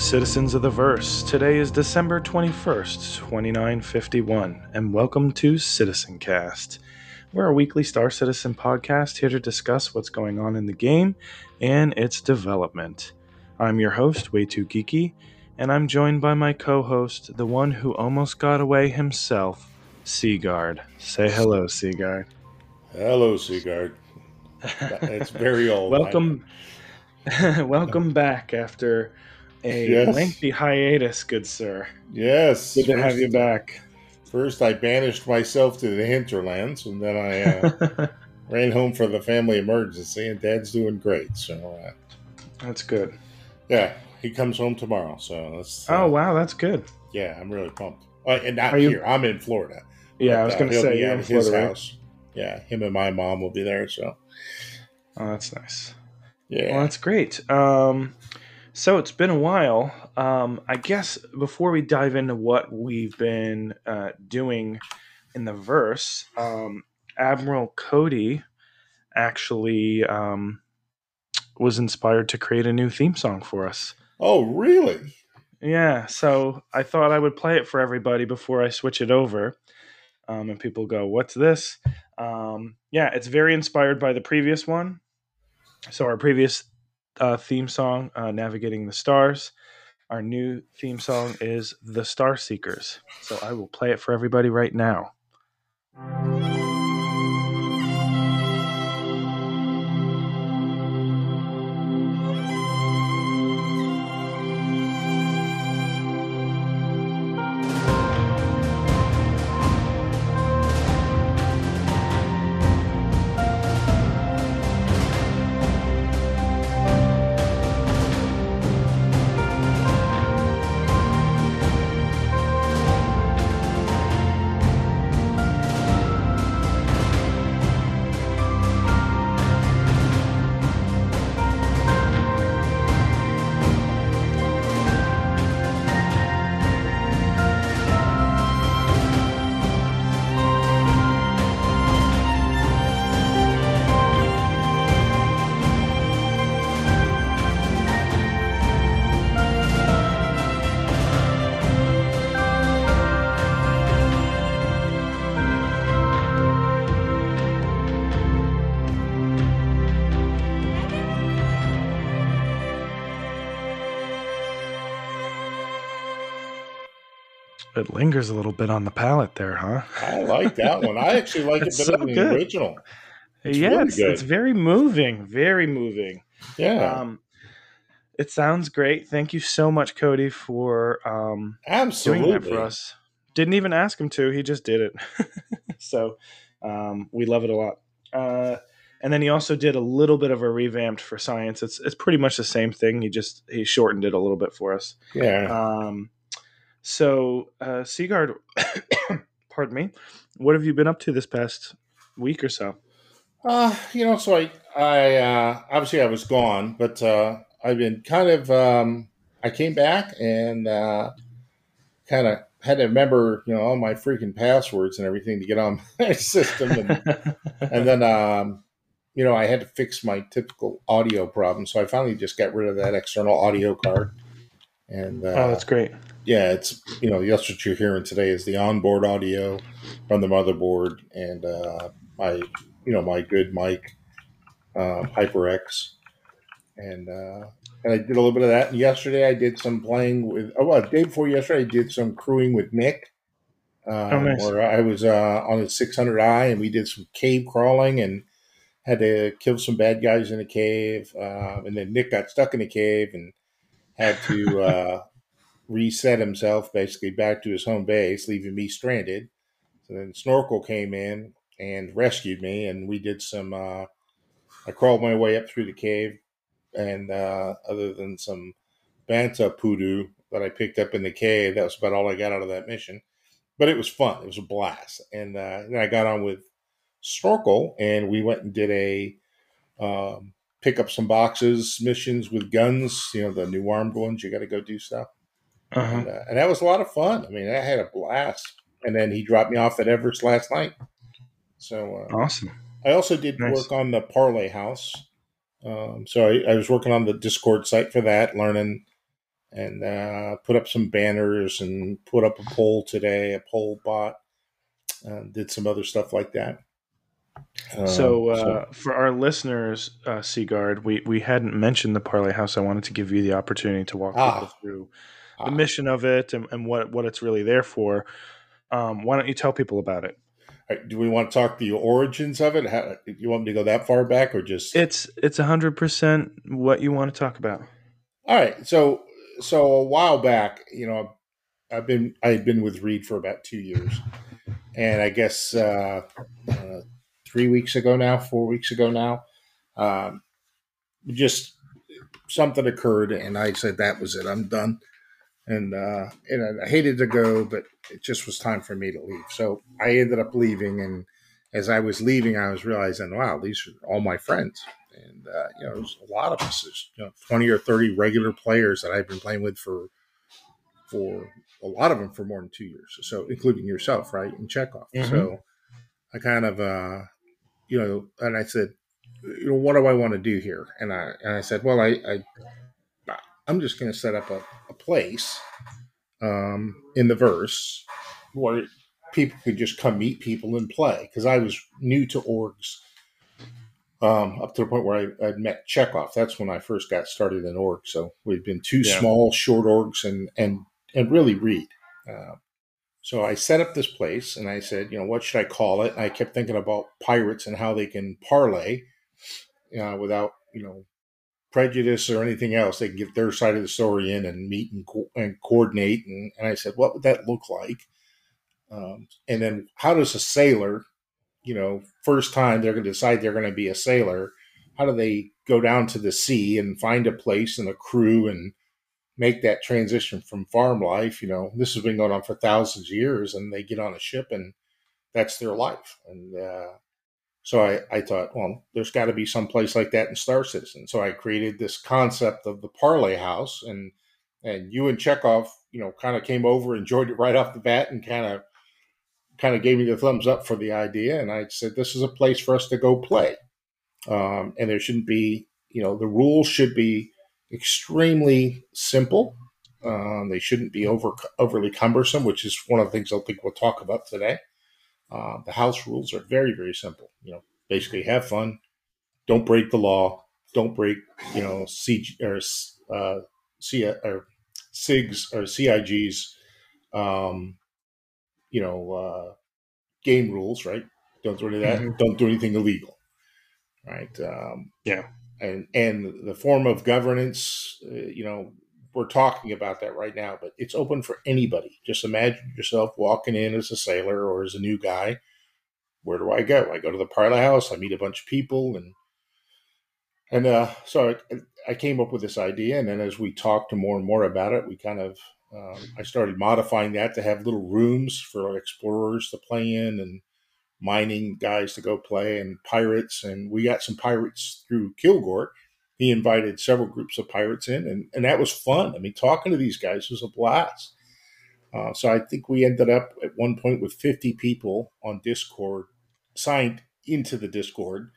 citizens of the verse. Today is December 21st, 2951, and welcome to Citizen Cast. We're a weekly Star Citizen podcast here to discuss what's going on in the game and its development. I'm your host, Way Too Geeky, and I'm joined by my co host, the one who almost got away himself, Sigard. Say hello, Sigard. Hello, Sigard. It's very old. welcome, welcome back after a Yes. lengthy hiatus, good sir. Yes. Good to have you back. First, I banished myself to the hinterlands, and then I uh, ran home for the family emergency, and Dad's doing great. So, uh, That's good. yeah, he comes home tomorrow. So, that's, uh, Oh wow, that's good. yeah, I'm really pumped. Uh, and not Are you- here. I'm in Florida. Yeah, I was uh, going to say at his Florida. right? house. Yeah, him and my mom will be there. So, Oh, that's nice. yeah. Well, that's great. Um, so it's been a while. Um, I guess before we dive into what we've been uh, doing in the verse, um, Admiral Cody actually um, was inspired to create a new theme song for us. oh, really? Yeah, so I thought I would play it for everybody before I switch it over. Um, and people go, What's this? Um, yeah, it's very inspired by the previous one. So, our previous uh, theme song, uh, Navigating the Stars. Our new theme song is The Star Seekers. So, I will play it for everybody right now. Lingers a little bit on the palate there, huh? I like that one. I actually like it better so than the original. It's yeah, really it's, good. it's very moving, very moving. Yeah, Um, it sounds great. Thank you so much, Cody, for um, absolutely. doing that for us. Didn't even ask him to; he just did it. so um, we love it a lot. Uh, and then he also did a little bit of a revamped for science. It's it's pretty much the same thing. He just he shortened it a little bit for us. Yeah. Um, so uh, Sigard, pardon me, what have you been up to this past week or so? Uh, you know, so I, I, uh, obviously I was gone, but, uh, I've been kind of, um, I came back and, uh, kind of had to remember, you know, all my freaking passwords and everything to get on my system. And, and then, um, you know, I had to fix my typical audio problem. So I finally just got rid of that external audio card. And, uh, oh, that's great. yeah, it's you know that's what you're hearing today is the onboard audio from the motherboard and uh, my you know my good mic uh, HyperX and uh, and I did a little bit of that. And yesterday I did some playing with oh well, the day before yesterday I did some crewing with Nick. Um, Oh, nice. Where I was uh, on the 600i and we did some cave crawling and had to kill some bad guys in the cave. Uh, and then Nick got stuck in the cave and had to uh, reset himself basically back to his home base, leaving me stranded. So then Snorkel came in and rescued me, and we did some. Uh, I crawled my way up through the cave, and uh, other than some bantha poodoo that I picked up in the cave, that was about all I got out of that mission. But it was fun. It was a blast, and uh, then I got on with Snorkel, and we went and did a um, pick up some boxes missions with guns. You know, the new armed ones. You got to go do stuff. Uh-huh. And, uh, and that was a lot of fun. I mean, I had a blast. And then he dropped me off at Everest last night. So uh, Awesome. I also did Nice. work on the Parlay House. Um, so I, I was working on the Discord site for that, learning and uh, put up some banners and put up a poll today, a poll bot, uh, did some other stuff like that. Um, so, uh, so, for our listeners, uh, Sigard, we, we hadn't mentioned the Parlay House. I wanted to give you the opportunity to walk ah, people through the ah. mission of it and, and what, what it's really there for. Um, why don't you tell people about it? do we want to talk the origins of it? How, you want me to go that far back, or just it's it's hundred percent what you want to talk about. All right, so so a while back, you know, I've been I've been with Reed for about two years, and I guess uh, uh, three weeks ago now, four weeks ago now, um, just something occurred, and I said that was it. I'm done and uh, and I hated to go, but it just was time for me to leave. So I ended up leaving, and as I was leaving, I was realizing, wow, these are all my friends, and uh, you know, there's a lot of us. There's you know, twenty or thirty regular players that I've been playing with for for a lot of them for more than two years. So including yourself, right, and Chekov. Mm-hmm. So I kind of, uh, you know, and I said, you know, what do I want to do here? And I and I said, well, I, I I'm just going to set up a, a place um, in the verse where people could just come meet people and play because I was new to orgs um, up to the point where I, would met Chekov. That's when I first got started in org. So we'd been two yeah. small, short orgs and and and really read. Uh, so I set up this place and I said, you know, what should I call it? And I kept thinking about pirates and how they can parlay uh, without, you know, prejudice or anything else. They can get their side of the story in and meet and, co- and coordinate. And, and, I said, what would that look like? Um, and then how does a sailor, you know, first time they're going to decide they're going to be a sailor, how do they go down to the sea and find a place and a crew and make that transition from farm life? You know, this has been going on for thousands of years and they get on a ship and that's their life. And, uh, so I, I thought, well, there's got to be some place like that in Star Citizen. So I created this concept of the Parlay House, and and you and Chekov, you know, kind of came over, and enjoyed it right off the bat, and kind of kind of gave me the thumbs up for the idea. And I said, this is a place for us to go play, um, and there shouldn't be, you know, the rules should be extremely simple. Um, they shouldn't be over overly cumbersome, which is one of the things I think we'll talk about today. Uh, the house rules are very, very simple. You know, basically have fun, don't break the law, don't break, you know, C or uh, C or SIGs or CIGs, um, you know, uh, game rules, right? Don't do any of that. Mm-hmm. Don't do anything illegal, right? Um, yeah. And and the form of governance, uh, you know, we're talking about that right now, but it's open for anybody. Just imagine yourself walking in as a sailor or as a new guy. Where do I go? I go to the Parlay House. I meet a bunch of people, and and uh, so I, I, came up with this idea. And then as we talked to more and more about it, we kind of um, I started modifying that to have little rooms for explorers to play in and mining guys to go play and pirates. And we got some pirates through Kilgore he invited several groups of pirates in, and, and that was fun. I mean, talking to these guys was a blast. Uh, so I think we ended up at one point with 50 people on Discord signed into the Discord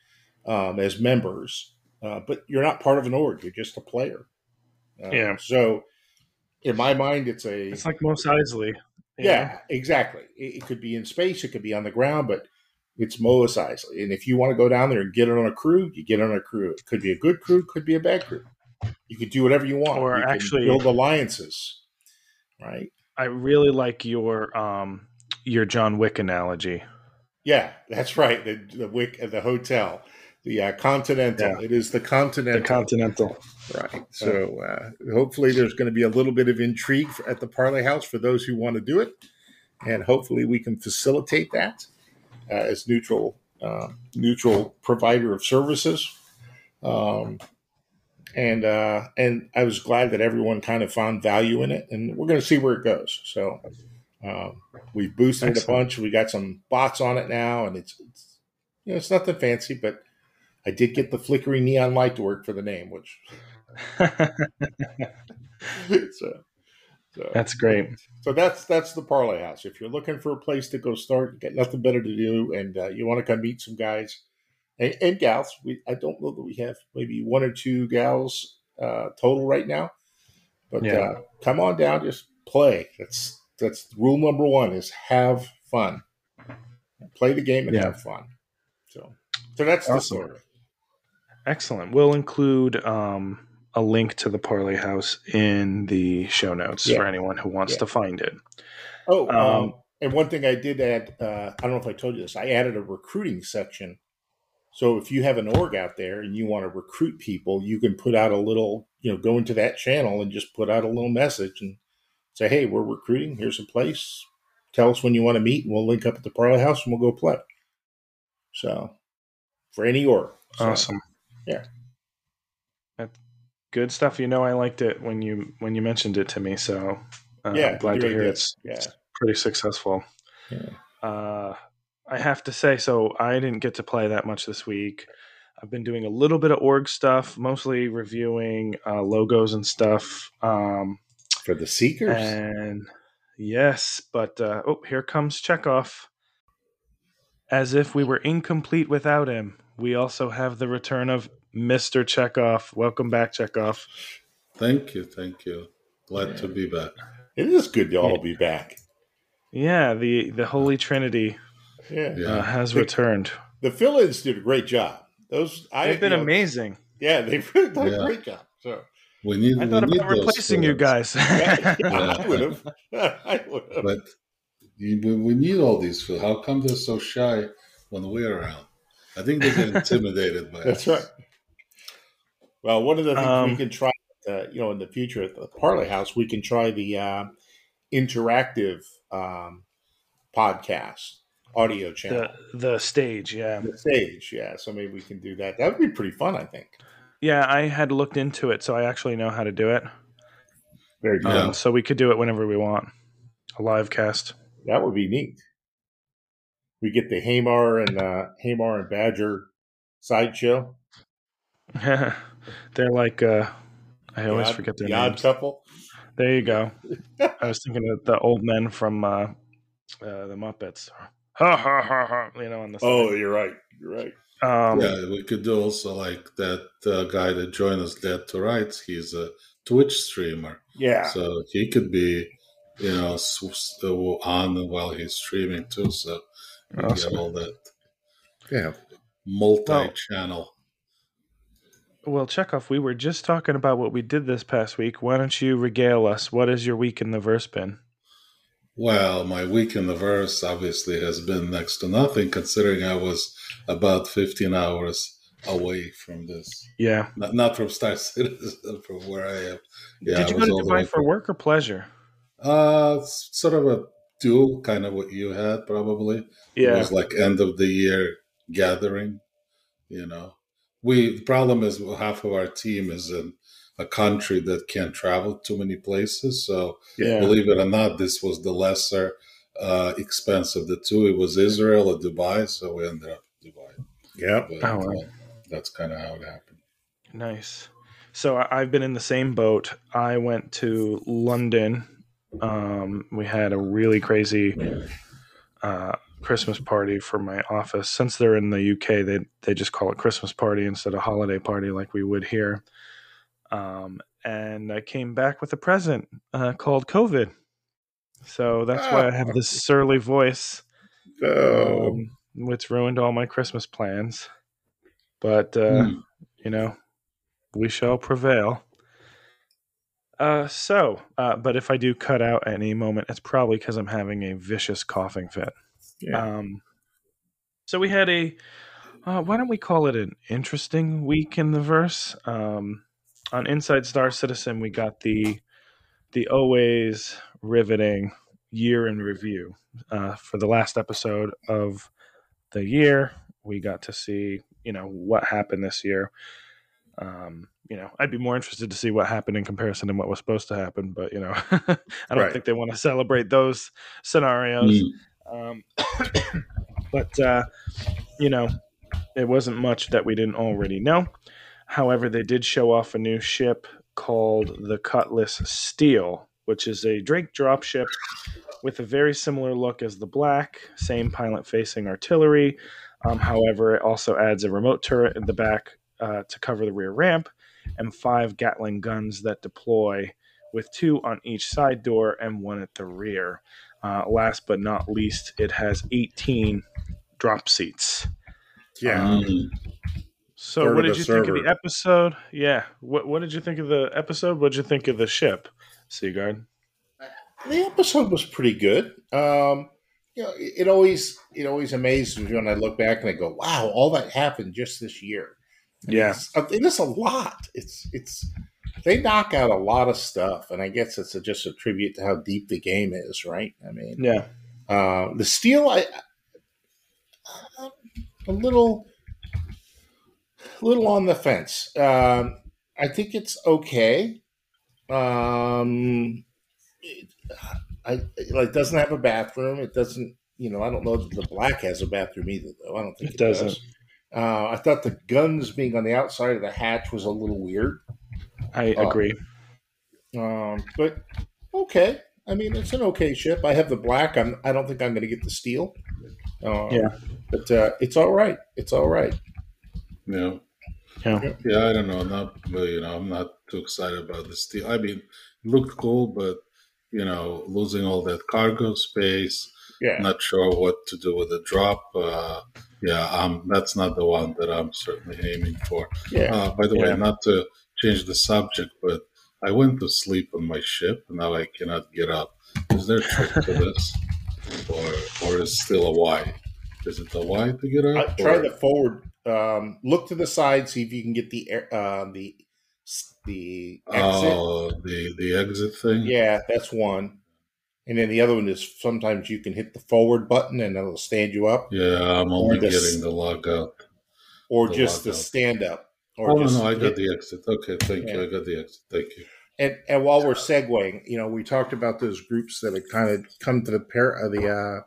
um, as members, uh, but you're not part of an org. You're just a player. Uh, yeah. So in my mind, it's a. It's like Mos Eisley. Yeah, exactly. It, it, could be in space, it could be on the ground, but it's Eisley. And if you want to go down there and get it on a crew, you get on a crew. It could be a good crew, could be a bad crew. You could do whatever you want. Or you actually build alliances. Right. I really like your um your John Wick analogy. Yeah, that's right. The the Wick the hotel. The uh, Continental. Yeah. It is the Continental. The Continental. Right. So uh, hopefully there's going to be a little bit of intrigue at the Parlay House for those who want to do it. And hopefully we can facilitate that as neutral uh, neutral provider of services. Um, and uh, and I was glad that everyone kind of found value in it, and we're going to see where it goes. So um, we've boosted Excellent. a bunch. We got some bots on it now, and it's, it's you know it's nothing fancy, but I did get the flickering neon light to work for the name, which so so, that's great. So that's that's the parlay house. If you're looking for a place to go start, you got nothing better to do, and uh, you want to come meet some guys and, and, gals. We I don't know that we have maybe one or two gals uh, total right now, But Yeah. uh, come on down, just play. That's that's rule number one: is have fun. Play the game and Yeah. have fun. So, so that's the story. Excellent. We'll include um, a link to the Parley House in the show notes Yeah. for anyone who wants Yeah. to find it. Oh, um, Um, and one thing I did add, uh, I don't know if I told you this, I added a recruiting section. So if you have an org out there and you want to recruit people, you can put out a little, you know, go into that channel and just put out a little message and say, hey, we're recruiting. Here's a place. Tell us when you want to meet, and we'll link up at the Parley House and we'll go play. So for any org. So, Awesome. yeah. Good stuff. You know, I liked it when you when you mentioned it to me. So uh, Yeah, I'm glad to hear it's, Yeah. it's pretty successful. Yeah. Uh, I have to say, so I didn't get to play that much this week. I've been doing a little bit of org stuff, mostly reviewing uh, logos and stuff. Um, For the Seekers. and yes, but uh, oh, here comes Chekov. As if we were incomplete without him, we also have the return of Mr. Chekov. Welcome back, Chekov. Thank you, thank you. Glad to be back. it is good to all be back. Yeah, the the Holy Trinity Yeah. Yeah. uh, has returned. The fill-ins did a great job. Those I, They've been you know, amazing. Yeah, they've really done Yeah. a great job. So We need. I thought need about those replacing you fill-ins. guys. yeah, Yeah. I would have. I would have. But you, we- we need all these fill. How come they're so shy when we're around? I think they get intimidated by That's us. right. Well, one of the things we Um, can try, uh, you know, in the future at the Parlay House, we can try the uh, interactive um, podcast audio channel. the the stage, yeah. The stage, yeah. So maybe we can do that. That would be pretty fun, I think. Yeah, I had looked into it, so I actually know how to do it. Very good. Um, so we could do it whenever we want. A live cast. That would be neat. We get the Hamar and uh, Hamar and Badger sideshow. They're like uh I always odd- forget their the odd couple. There you go. I was thinking of the old men from uh, uh the Muppets. Ha ha ha ha you know on the Oh, side. you're right. You're right. um yeah, we could do also like that uh, guy that joined us, Dead to Rights. He's a Twitch streamer, Yeah. so he could be, you know, s- s- on while he's streaming too. So Awesome. get all that yeah. multi-channel. Well Chekov, we were just talking about what we did this past week. Why don't you regale us? What is your week in the verse been? Well, my week in the verse obviously has been next to nothing, considering I was about 15 hours away from this. Yeah. Not, not from Star Citizen, from where I am. Yeah, Did you go to Dubai for work or pleasure? Uh, sort of a dual, kind of what you had probably. Yeah. It was like end of the year gathering, you know. We, the problem is half of our team is in a country that can't travel too many places. So Yeah. believe it or not, this was the lesser uh, expense of the two. It was Israel or Dubai, so we ended up in Dubai. Yeah. Oh, wow. uh, that's kind of how it happened. Nice. So I- I've been in the same boat. I went to London. Um, we had a really crazy uh, Christmas party for my office. Since they're in the UK, they they just call it Christmas party instead of holiday party like we would here. Um, and I came back with a present uh, called COVID. So that's why I have this surly voice Oh. um, which ruined all my Christmas plans. But uh, Hmm. you know, we shall prevail. Uh, so, uh, but if I do cut out at any moment, it's probably because I'm having a vicious coughing fit. Yeah. Um, so we had a. Uh, why don't we call it an interesting week in the verse? Um, on Inside Star Citizen, we got the the always riveting year in review uh, for the last episode of the year. We got to see, you know, what happened this year. Um, you know, I'd be more interested to see what happened in comparison to what was supposed to happen, but you know, I don't Right. think they want to celebrate those scenarios. Um, but uh, you know, it wasn't much that we didn't already know. However, they did show off a new ship called the Cutlass Steel, which is a Drake dropship with a very similar look as the Black, same pilot-facing artillery. Um, however, it also adds a remote turret in the back uh, to cover the rear ramp and five Gatling guns that deploy with two on each side door and one at the rear. Uh, last but not least, it has 18 drop seats. Yeah. Um, So, Third what did the you think of the episode? Yeah. What What did you think of the episode? What did you think of the ship, Sigard? the episode was pretty good. Um, you know, it, it always it always amazes me when I look back and I go, "Wow, all that happened just this year." Yeah. It's, uh, it is a lot. It's it's they knock out a lot of stuff, and I guess it's a, just a tribute to how deep the game is, right? I mean, Yeah. uh, the steel, I uh, a little, little on the fence. Um, I think it's okay. Um, it, I it, like doesn't have a bathroom. It doesn't. You know, I don't know that the black has a bathroom either, though. I don't think It it, doesn't. does. Uh, I thought the guns being on the outside of the hatch was a little weird. I Oh. agree. Um, but okay. I mean, it's an okay ship. I have the black. I'm. I don't think I'm going to get the steel. Um, Yeah. But uh, it's all right. It's all right. yeah. Yeah. Yeah, I don't know. Not you know, I'm not too excited about the steel. I mean, it looked cool, but you know, losing all that cargo space, Yeah. not sure what to do with the drop. Uh, yeah, um, that's not the one that I'm certainly aiming for. Yeah. Uh, by the Yeah. way, not to change the subject, but I went to sleep on my ship, and now I cannot get up. Is there a trick to this, or or is it still a Y? Is it a Y to get I, up? try or- the forward. Um, look to the side. See if you can get the air- uh, the the exit. Oh, the the exit thing. Yeah, that's one. And then the other one is sometimes you can hit the forward button and it'll stand you up, Yeah, I'm only the getting the log out. or The just the stand up. Or Oh no, just no, I got hit- the exit. Okay, thank you. I got the exit. Thank you. And and while we're segueing, you know, we talked about those groups that had kind of come to the pair of the uh,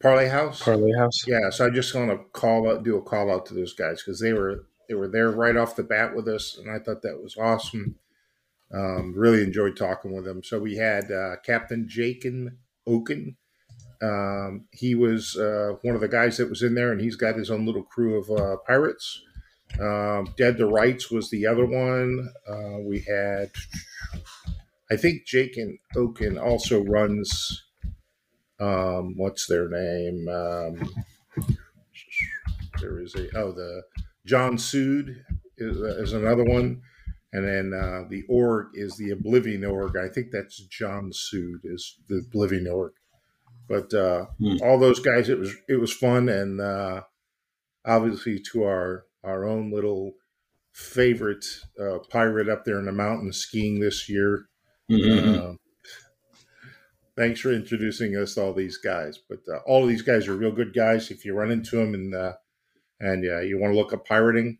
parlay house. Parlay House. yeah, so I just want to call out, do a call out to those guys because they were they were there right off the bat with us, and I thought that was awesome. Um, really enjoyed talking with them. So we had uh, Captain Jakin Oken. Um, he was uh, one of the guys that was in there, and he's got his own little crew of uh, pirates. Um, Dead to Rights was the other one. Uh, we had, I think Jake and Oaken also runs. Um, what's their name? Um, there is a oh the John Sood is, is another one, and then uh, the org is the Oblivion org. I think that's John Sood is the Oblivion org. But uh, Hmm. all those guys, it was it was fun, and uh, obviously to our our own little favorite uh, pirate up there in the mountains skiing this year. Mhm. Uh, thanks for introducing us to all these guys. But uh, all of these guys are real good guys. If you run into them and uh, and uh, you want to look up pirating,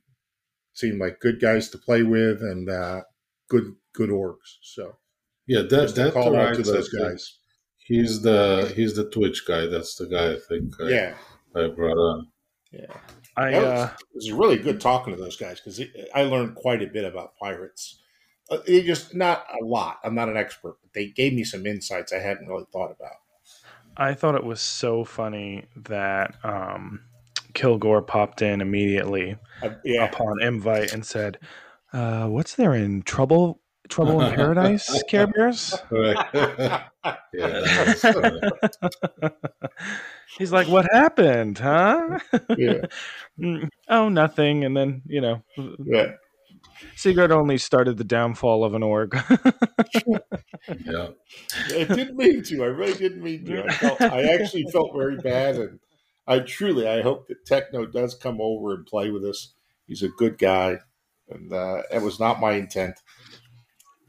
seem like good guys to play with and uh, good good orgs. So yeah, that just a that call out to those think, guys. He's the he's the Twitch guy. That's the guy I think I, Yeah, I brought on. yeah. I That uh, it was really good talking to those guys because I learned quite a bit about pirates. Uh, it just not a lot. I'm not an expert, but they gave me some insights I hadn't really thought about. I thought it was so funny that um, Kilgore popped in immediately Uh, yeah, upon invite and said, uh, "What's there in trouble? Trouble in paradise, Care Bears?" Yeah, was funny. He's like, "What happened, huh?" yeah, Mm, oh, nothing. And then you know, yeah. Sigard only started the downfall of an org. yeah. I didn't mean to. I really didn't mean to. I, felt, I actually felt very bad, and I truly I hope that Techno does come over and play with us. He's a good guy, and uh, it was not my intent.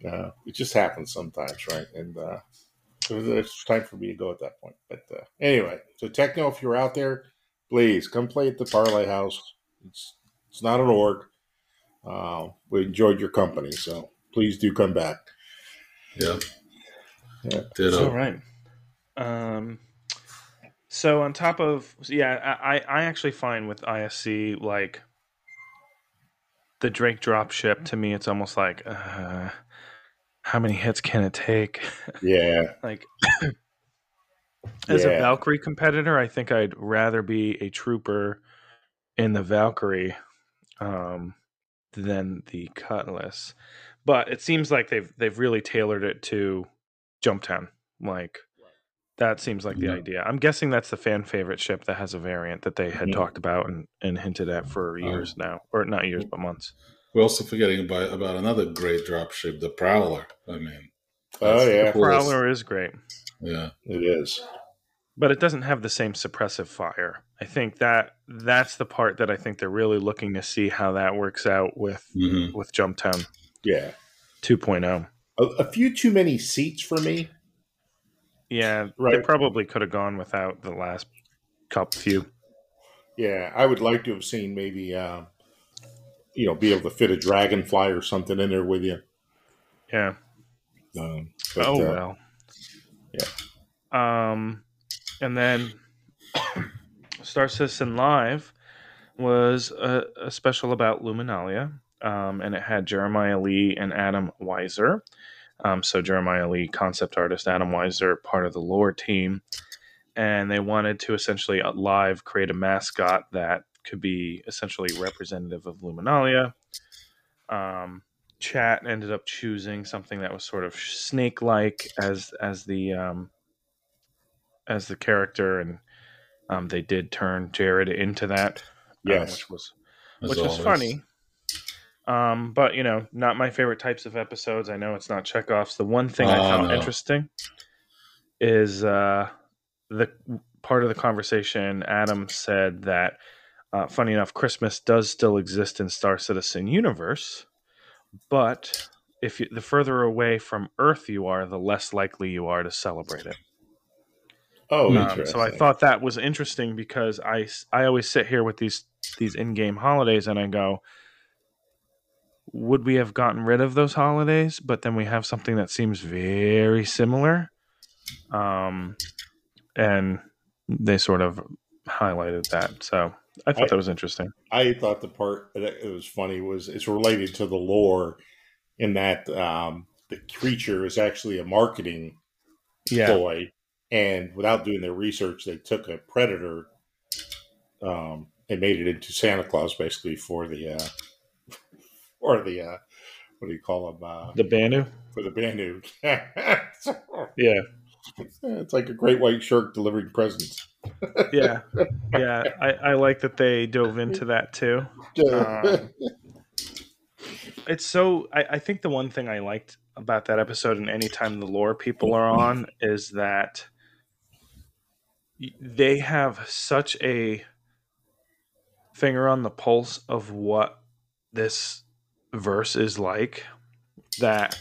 Uh, it just happens sometimes, right? And uh, so it's time for me to go at that point. But uh, anyway, so Techno, if you're out there, please come play at the Parlay House. It's it's not an org. Uh, we enjoyed your company, so please do come back. Yeah. Yeah. Ditto. All right. Um, so on top of yeah, I I actually find with ISC like the Drake drop ship to me, it's almost like uh, how many hits can it take? Yeah, like as a Valkyrie competitor, I think I'd rather be a trooper in the Valkyrie um, than the Cutlass. but it seems like they've they've really tailored it to Jumptown. Like that seems like the Yeah. idea. I'm guessing that's the fan favorite ship that has a variant that they had Mhm. talked about and, and hinted at for years now, or not years but months. We're also forgetting about, about another great dropship, the Prowler. I mean, Oh, that's the yeah. Prowler is great, Yeah, It is. but it doesn't have the same suppressive fire. I think that that's the part that I think they're really looking to see how that works out with hmm with Jumptown Yeah. 2.0. A, a few too many seats for me. Yeah, they probably could have gone without the last couple few. Yeah, I would like to have seen maybe, uh, you know, be able to fit a dragonfly or something in there with you. Yeah. Um, but, oh uh, well. Yeah. Um, and then Star Citizen Live was a, a special about Luminalia, um, and it had Jeremiah Lee and Adam Wieser. Um, so Jeremiah Lee, concept artist, Adam Wieser, part of the lore team, and they wanted to essentially live create a mascot that could be essentially representative of Luminalia. Um, chat ended up choosing something that was sort of snake-like as as the um, as the character, and um, they did turn Jared into that, uh, Yes. which was as which was funny. Um, but you know, not my favorite types of episodes. I know it's not Chekov's. The one thing I Oh, found interesting is uh, the part of the conversation. Adam said that, uh, funny enough, Christmas does still exist in Star Citizen universe, but if you, the further away from Earth you are, the less likely you are to celebrate it. oh, Um, so I thought that was interesting because I I always sit here with these these in game holidays and I go, would we have gotten rid of those holidays? But then we have something that seems very similar, um, and they sort of highlighted that. So I thought I- that was interesting. I thought the part that it was funny was it's related to the lore in that um, the creature is actually a marketing Yeah, ploy, and without doing their research, they took a predator um, and made it into Santa Claus, basically for the uh, or the uh, what do you call them uh, the Banu. for the Banu. Yeah, it's like a great white shark delivering presents. Yeah, yeah. I, I like that they dove into that too. Um, it's so I, I think the one thing i liked about that episode and anytime the lore people are on is that they have such a finger on the pulse of what this verse is like that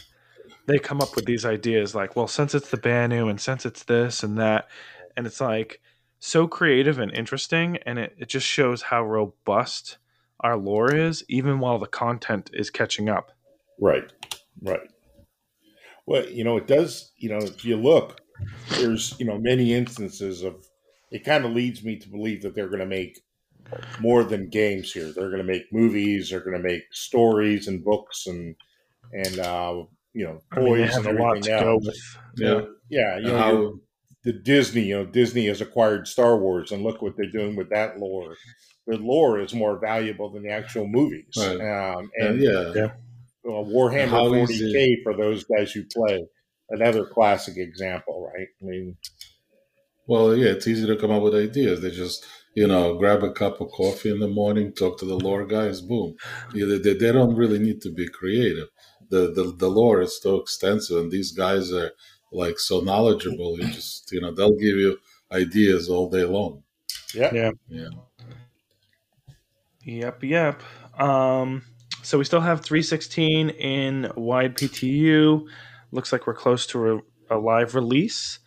they come up with these ideas like well since it's the banu and since it's this and that and it's like so creative and interesting and it, it just shows how robust our lore is, even while the content is catching up. Right, right. Well, you know, it does. You know, if you look, there's you know many instances of. It kind of leads me to believe that they're going to make more than games here. They're going to make movies. They're going to make stories and books and and uh, you know I mean, they toys have and a lot everything to go else. with. Yeah, Yeah, you know, how you're- the Disney, you know, Disney has acquired Star Wars, and look what they're doing with that lore. The lore is more valuable than the actual movies. Right. Um, and and yeah, Yeah. uh, Warhammer How 40k for those guys who play. Another classic example, right? I mean, Well, yeah, it's easy to come up with ideas. They just, you know, grab a cup of coffee in the morning, talk to the lore guys, boom. Yeah, they, they, they don't really need to be creative. The, the the lore is so extensive, and these guys are like so knowledgeable. You just, you know, they'll give you ideas all day long. yeah, Yeah. Yeah. Yep, yep. Um, so we still have 316 in wide PTU. Looks like we're close to a, a live release,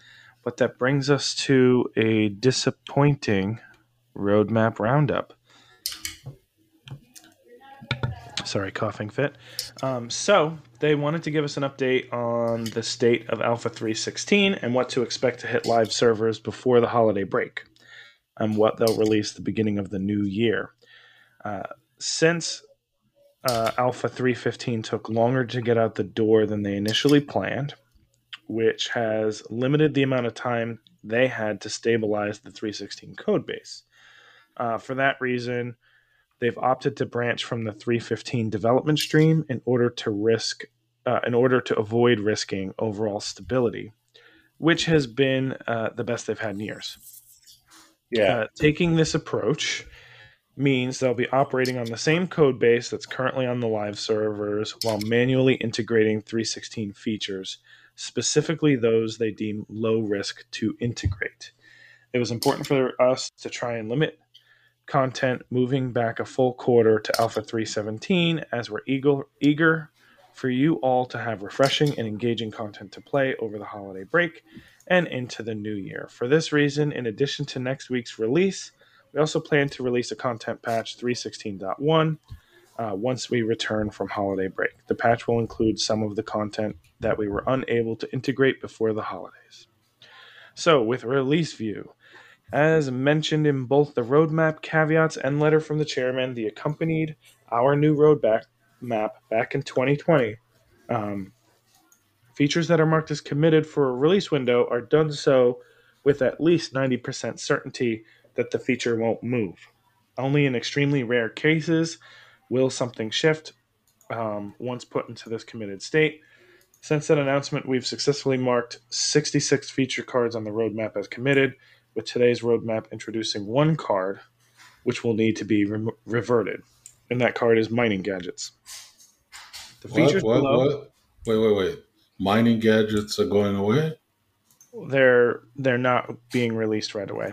but that brings us to a disappointing roadmap roundup. Sorry, coughing fit. Um, so they wanted to give us an update on the state of Alpha 316 and what to expect to hit live servers before the holiday break, and what they'll release the beginning of the new year. Uh, since uh, Alpha 315 took longer to get out the door than they initially planned, which has limited the amount of time they had to stabilize the 316 code base. Uh, for that reason, they've opted to branch from the 315 development stream in order to risk uh, in order to avoid risking overall stability, which has been uh, the best they've had in years. Yeah. Uh, taking this approach means they'll be operating on the same code base that's currently on the live servers while manually integrating 316 features, specifically those they deem low risk to integrate. It was important for us to try and limit content moving back a full quarter to Alpha 317 as we're eager, eager for you all to have refreshing and engaging content to play over the holiday break and into the new year. For this reason, in addition to next week's release, we also plan to release a content patch 316.1 uh, once we return from holiday break. The patch will include some of the content that we were unable to integrate before the holidays. So, with release view, as mentioned in both the roadmap caveats and letter from the chairman, the accompanied our new roadmap map back in 2020. Um, features that are marked as committed for a release window are done so with at least 90% certainty that the feature won't move. Only in extremely rare cases will something shift um, once put into this committed state. Since that announcement, we've successfully marked 66 feature cards on the roadmap as committed, with today's roadmap introducing one card which will need to be re- reverted. And that card is mining gadgets. The What? features What? below, What? Wait, wait, wait. Mining gadgets are going away? they're they're not being released right away.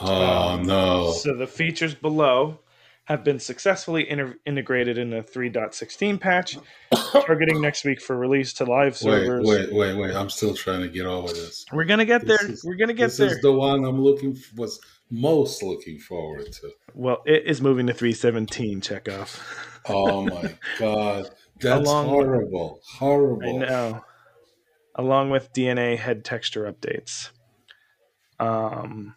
Oh no! So the features below have been successfully inter- integrated in the 3.16 patch, targeting next week for release to live Wait, servers. wait, wait, wait! I'm still trying to get over this. We're gonna get there. This is- We're gonna get there. this there. is the one I'm looking was most looking forward to. well, it is moving to 317. Chekov. Oh my god, that's horrible! Horrible. I know. Along with DNA head texture updates. Um,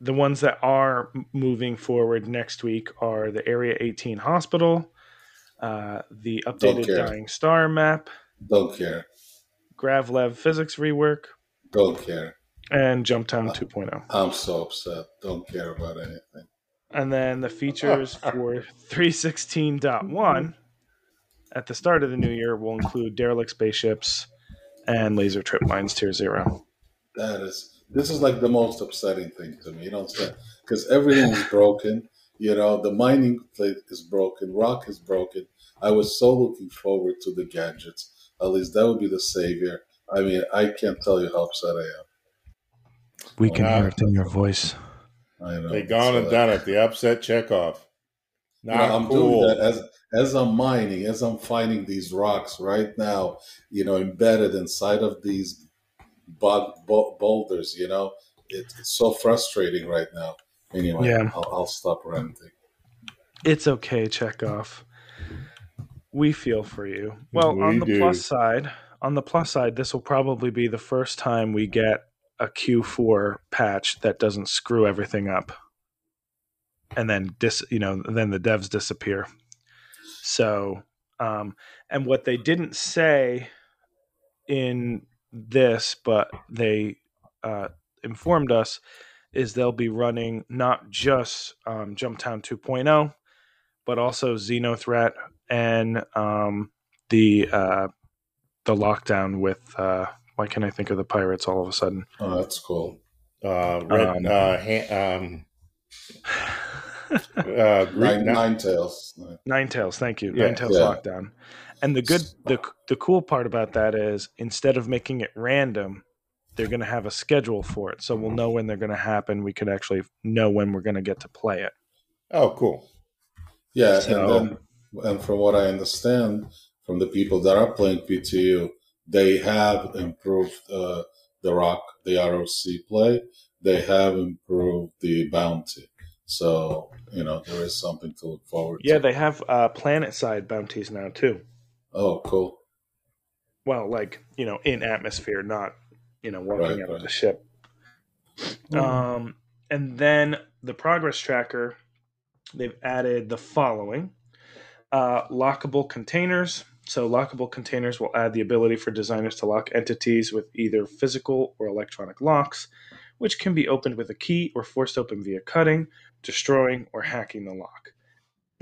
the ones that are moving forward next week are the Area 18 Hospital, uh, the updated. Dying Star map, Don't care. Gravlev physics rework, Don't care. and Jumptown 2.0. I'm so upset. Don't care about anything. And then the features for 316.1 at the start of the new year will include derelict spaceships and laser trip mines tier zero. That is this is like the most upsetting thing to me. You know what I'm saying? Because everything is broken. You know, the mining plate is broken, rock is broken. I was so looking forward to the gadgets. At least that would be the savior. I mean, I can't tell you how upset I am. We can hear it in your voice. I know. They gone and done it. The upset Chekov. you Not know, I'm cool. doing that as as I'm mining, as I'm finding these rocks right now. You know, embedded inside of these bug bo- boulders. You know, it's, it's so frustrating right now. Anyway, Yeah. I'll, I'll stop ranting. It's okay, Chekov. We feel for you. Well, We on the do. plus side, on the plus side, this will probably be the first time we get a Q4 patch that doesn't screw everything up. And then dis, you know, then the devs disappear. So, um, and what they didn't say in this, but they uh, informed us, is they'll be running not just um, Jumptown 2.0, but also Xenothreat and um, the uh, the lockdown with uh, why can't I think of the pirates all of a sudden? Oh, that's cool. Uh, red, Um, uh, ha- um, uh, Greek, Nine, nine tails. Nine- Nine Tails, thank you. Yeah. Nine Tails Yeah. lockdown. And the good the the cool part about that is instead of making it random, they're going to have a schedule for it. So we'll know when they're going to happen. We could actually know when we're going to get to play it. oh, cool. Yeah, So- and then, and from what I understand from the people that are playing PTU, they have improved uh, the rock, the ROC play. They have improved the bounty. So you know there is something to look forward to. Yeah, to. they have uh, planet side bounties now too. Oh, cool. Well, like you know, in atmosphere, not you know walking Right, out of the ship. Um, and then the progress tracker, they've added the following uh, lockable containers. So, lockable containers will add the ability for designers to lock entities with either physical or electronic locks, which can be opened with a key or forced open via cutting, destroying, or hacking the lock.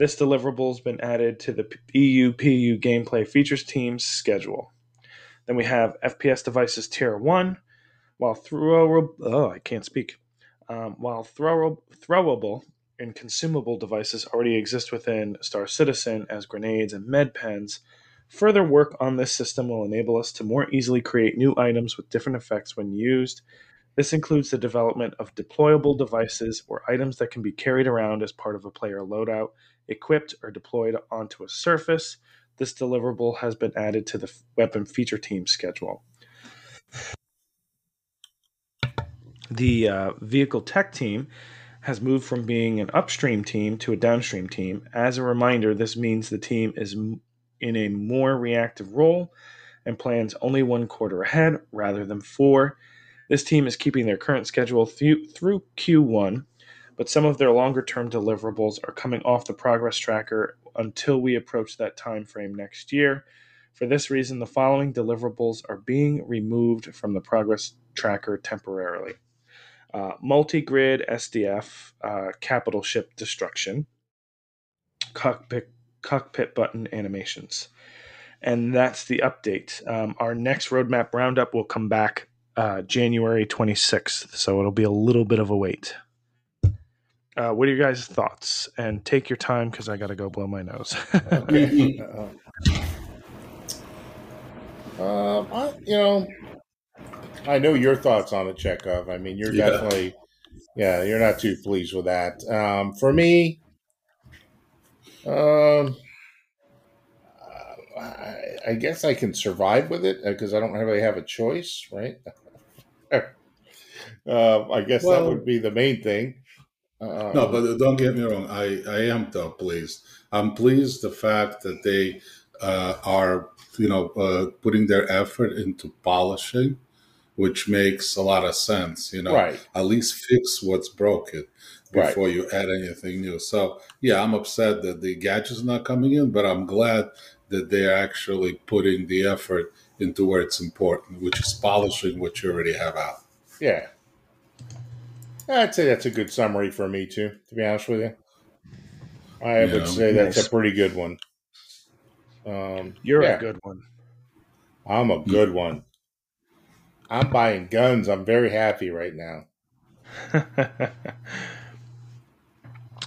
This deliverable has been added to the EU PU gameplay features team's schedule. Then we have FPS devices tier 1, while throwable, oh, I can't speak. Um, while throw, throwable and consumable devices already exist within Star Citizen as grenades and med pens, further work on this system will enable us to more easily create new items with different effects when used. This includes the development of deployable devices or items that can be carried around as part of a player loadout, equipped or deployed onto a surface. This deliverable has been added to the weapon feature team schedule. The uh, vehicle tech team has moved from being an upstream team to a downstream team. As a reminder, this means the team is in a more reactive role and plans only one quarter ahead rather than four. This team is keeping their current schedule through, through Q1, but some of their longer term deliverables are coming off the progress tracker until we approach that time frame next year. For this reason, the following deliverables are being removed from the progress tracker temporarily uh, multi grid SDF, uh, capital ship destruction, cockpit, cockpit button animations. And that's the update. Um, our next roadmap roundup will come back uh, January 26th, so it'll be a little bit of a wait. Uh, what are your guys' thoughts? And take your time because I got to go blow my nose. um, I, you know, I know your thoughts on the Chekov. I mean, you're yeah. definitely, yeah, you're not too pleased with that. Um, for me, um, I, I, guess I can survive with it because uh, I don't really have a choice, right? uh, I guess well, that would be the main thing. Uh, no, but don't get me wrong. I, I am though pleased. I'm pleased the fact that they uh, are, you know, uh, putting their effort into polishing which makes a lot of sense. You know, right. at least fix what's broken before right. you add anything new. So yeah, I'm upset that the gadget's are not coming in, but I'm glad that they're actually putting the effort into where it's important, which is polishing what you already have out. Yeah. I'd say that's a good summary for me too, to be honest with you. I yeah, would say that's nice. a pretty good one. Um, You're yeah. a good one. I'm a good one. I'm buying guns. I'm very happy right now.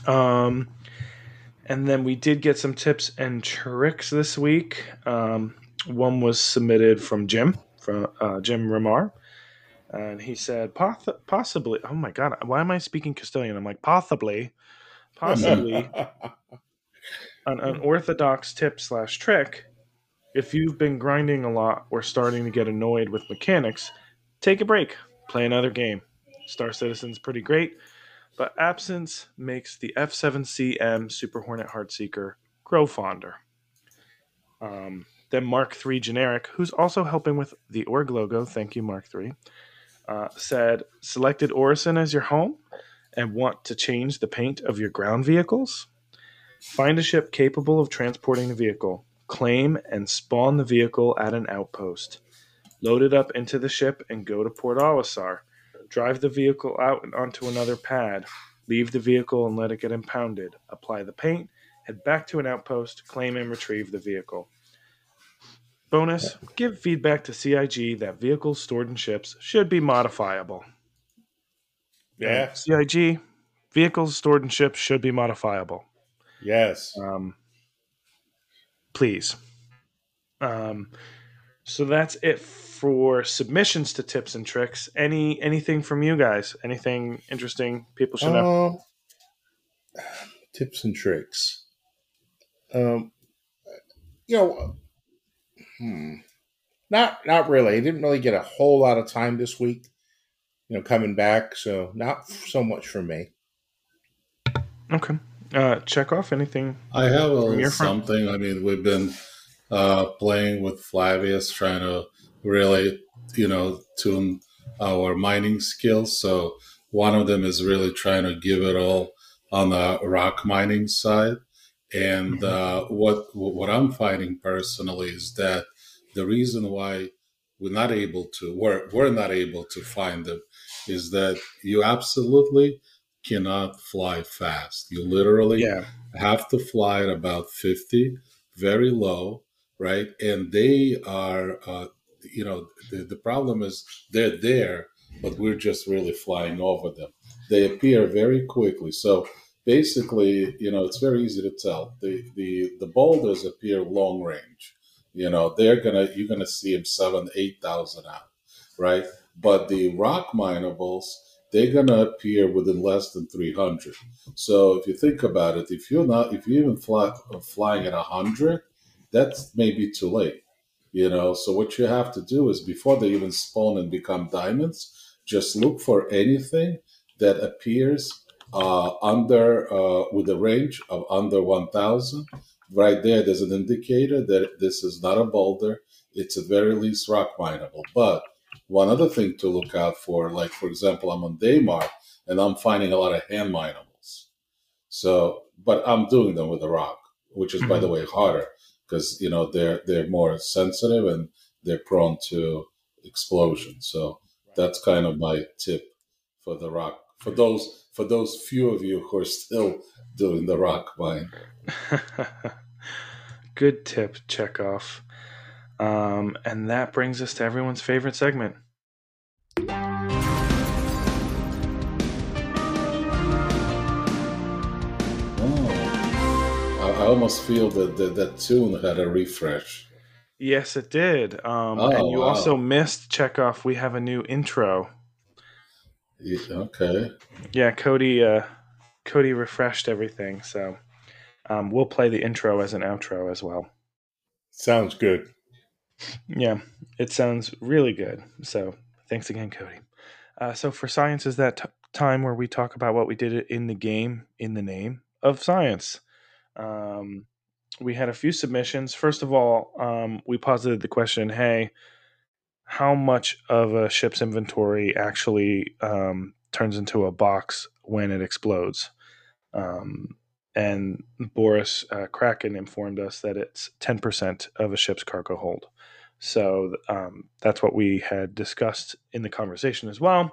um, and then we did get some tips and tricks this week. Um, one was submitted from Jim, from uh, Jim Ramar. And he said, Poth- possibly, oh my God, why am I speaking Castilian? I'm like, possibly, possibly, an, an orthodox tip slash trick if you've been grinding a lot or starting to get annoyed with mechanics, take a break, play another game. Star Citizen's pretty great, but absence makes the F7CM Super Hornet Heartseeker grow fonder. Um, then Mark 3 Generic, who's also helping with the org logo, thank you, Mark III, uh, said, Selected Orison as your home and want to change the paint of your ground vehicles? Find a ship capable of transporting the vehicle claim and spawn the vehicle at an outpost. Load it up into the ship and go to Port Olisar. Drive the vehicle out and onto another pad. Leave the vehicle and let it get impounded. Apply the paint. Head back to an outpost. Claim and retrieve the vehicle. Bonus Give feedback to CIG that vehicles stored in ships should be modifiable. Yeah. CIG, vehicles stored in ships should be modifiable. Yes. Um, please. Um, so that's it for submissions to tips and tricks. Any anything from you guys? Anything interesting people should know? Uh, tips and tricks. Um, you know, hmm, not not really. I didn't really get a whole lot of time this week. You know, coming back, so not so much for me. Okay. Uh, Chekov anything. I have a, something. I mean, we've been uh, playing with Flavius, trying to really, you know, tune our mining skills. So one of them is really trying to give it all on the rock mining side. And mm-hmm. uh, what what I'm finding personally is that the reason why we're not able to we're, we're not able to find them is that you absolutely cannot fly fast. You literally yeah. have to fly at about 50, very low, right? And they are, uh, you know, the, the problem is they're there, but we're just really flying over them. They appear very quickly. So basically, you know, it's very easy to tell. The the the boulders appear long range. You know, they're gonna you're gonna see them seven, eight thousand out, right? But the rock minables, they're gonna appear within less than three hundred. So if you think about it, if you're not if you even fly flying at hundred, that's maybe too late. You know, so what you have to do is before they even spawn and become diamonds, just look for anything that appears uh, under uh, with a range of under 1000 right there there's an indicator that this is not a boulder. It's at very least rock mineable. But one other thing to look out for like for example i'm on daymar and i'm finding a lot of hand minables so but i'm doing them with a rock which is by the way harder because you know they're they're more sensitive and they're prone to explosion. So that's kind of my tip for the rock for those for those few of you who are still doing the rock mine. Good tip, Chekov. Um, and that brings us to everyone's favorite segment. Oh, I, I almost feel that, that that tune had a refresh. Yes, it did. Um, oh, and you wow. also missed Chekov. We have a new intro. Yeah, okay. Yeah, Cody. Uh, Cody refreshed everything, so um, we'll play the intro as an outro as well. Sounds good. Yeah, it sounds really good. So thanks again, Cody. Uh, so for science is that t- time where we talk about what we did in the game in the name of science. Um, we had a few submissions. First of all, um, we posited the question: Hey, how much of a ship's inventory actually um, turns into a box when it explodes. Um, and Boris uh, Kraken informed us that it's 10% of a ship's cargo hold. So um, that's what we had discussed in the conversation as well.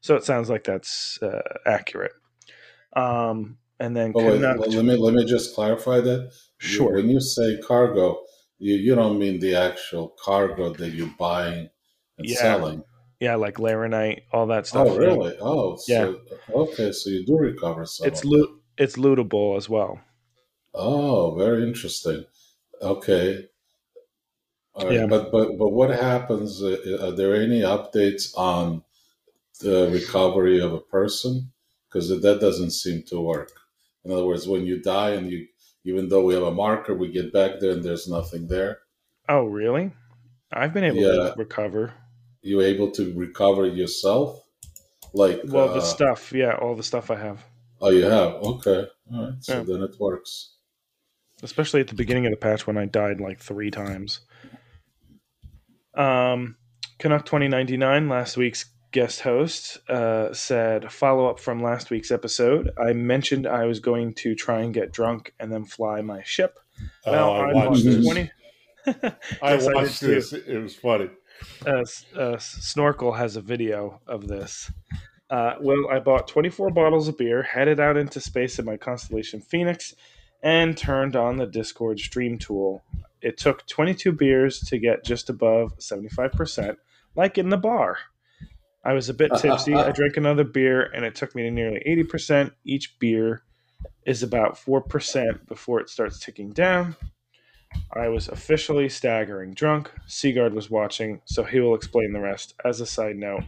So it sounds like that's uh, accurate. Um, and then oh, wait, let me let me just clarify that. Sure. When you say cargo, you, you don't mean the actual cargo that you're buying and yeah. selling. Yeah, like laranite, all that stuff. Oh, really? Oh, so, yeah. Okay, so you do recover some. It's loot. It's lootable as well. Oh, very interesting. Okay. Yeah. But but but what happens? Uh, are there any updates on the recovery of a person? Because that doesn't seem to work. In other words, when you die and you, even though we have a marker, we get back there and there's nothing there. Oh, really? I've been able yeah. to recover. You able to recover yourself? Like well, uh, the stuff, yeah, all the stuff I have. Oh, you have okay. All right, so yeah. then it works. Especially at the beginning of the patch when I died like three times. Um, Canuck twenty ninety nine, last week's guest host, uh, said follow up from last week's episode. I mentioned I was going to try and get drunk and then fly my ship. Oh, well, I watched 20, I watched this. It was funny. Uh, uh, Snorkel has a video of this. Uh, well, I bought 24 bottles of beer, headed out into space in my constellation Phoenix, and turned on the Discord stream tool. It took 22 beers to get just above 75%, like in the bar. I was a bit tipsy. I drank another beer, and it took me to nearly 80%. Each beer is about 4% before it starts ticking down. I was officially staggering drunk. Sigard was watching, so he will explain the rest. As a side note,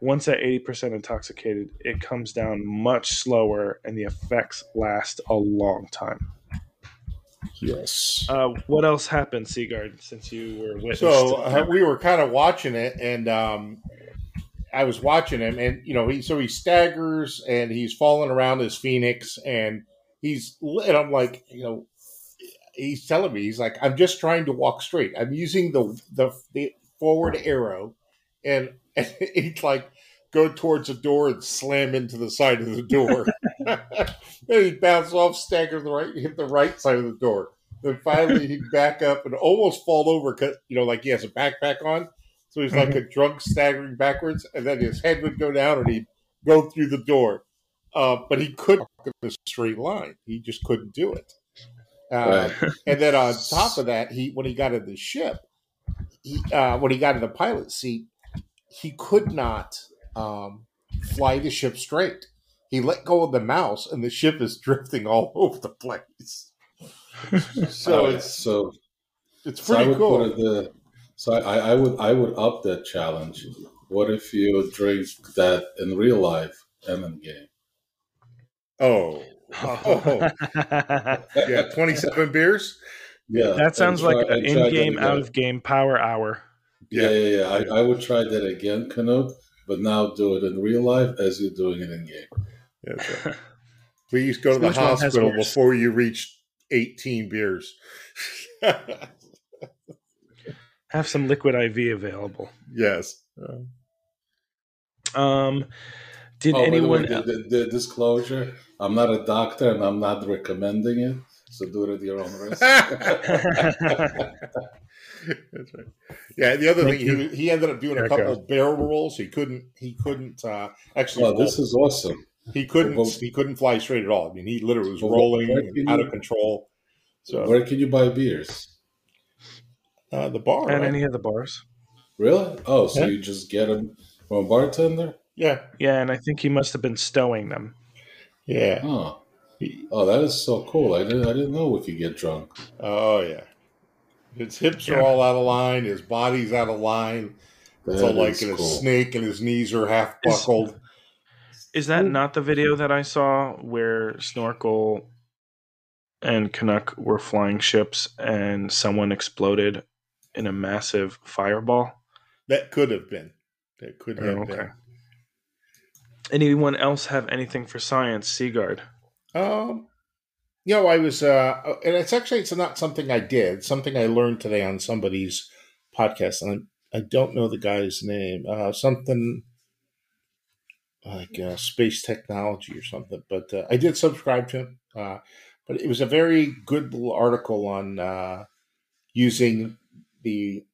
once at 80% intoxicated, it comes down much slower and the effects last a long time. Yes. Uh, what else happened, Sigard, since you were witness? So uh, we were kind of watching it, and um, I was watching him, and you know, he so he staggers and he's falling around his phoenix, and he's and I'm like, you know, he's telling me he's like i'm just trying to walk straight. I'm using the the, the forward arrow and, and he's like go towards the door and slam into the side of the door. Then he bounce off stagger the right hit the right side of the door. Then finally he'd back up and almost fall over because you know like he has a backpack on so he's like a drunk staggering backwards and then his head would go down and he'd go through the door uh, but he couldn't walk in a straight line. He just couldn't do it. Uh, and then on top of that, he when he got in the ship, he, uh, when he got in the pilot seat, he could not um, fly the ship straight. He let go of the mouse, and the ship is drifting all over the place. so it's so it's so I pretty would cool. put it the so I, I would I would up that challenge. What if you drink that in real life and in game? Oh, oh, yeah, twenty-seven beers. Yeah, that sounds and like an and try that in-game, out-of-game power hour. Yeah, yeah, yeah. I, I would try that again, Canuck, but now do it in real life as you're doing it in game. That's right. Please go to the Which one has hospital before you reach eighteen beers. Have some liquid IV available. yes. Uh, Um, did oh, by the way, anyone? the, the, the disclosure: I'm not a doctor, and I'm not recommending it. So do it at your own risk. That's right. Yeah, the other Thank thing you. he, he ended up doing a couple of barrel rolls. He couldn't he couldn't uh, actually oh, this is awesome. he couldn't well- he couldn't fly straight at all. I mean, he literally was Well, rolling where and can out you- of control. So Where can you buy beers? Uh, the bar, At right? any of the bars? Really? Oh, so Yeah. you just get them from a bartender? yeah, Yeah, and I think he must have been stowing them. yeah. Oh, oh, that is so cool. I didn't I didn't know if you get drunk. oh yeah. His hips Yeah. are all out of line. His body's out of line. It's all like is in a snake, and his knees are half Is- buckled. Is that not the video that I saw where Snorkel and Canuck were flying ships and someone exploded in a massive fireball? That could have been. That could have Oh, been. okay. Anyone else have anything for science, Sigard? Um, you know, I was, uh, and it's actually it's not something I did. Something I learned today on somebody's podcast, and I, I don't know the guy's name. Uh, something like uh, space technology or something. But uh, I did subscribe to him. Uh, but it was a very good little article on uh, using the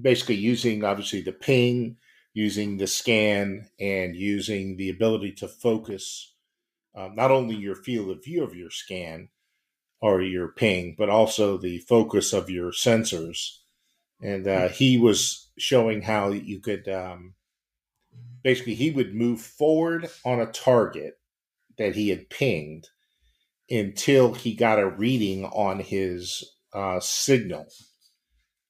basically using obviously the ping, using the scan, and using the ability to focus um, not only your field of view of your scan or your ping, but also the focus of your sensors. And uh, he was showing how you could um, basically he would move forward on a target that he had pinged until he got a reading on his uh, signal.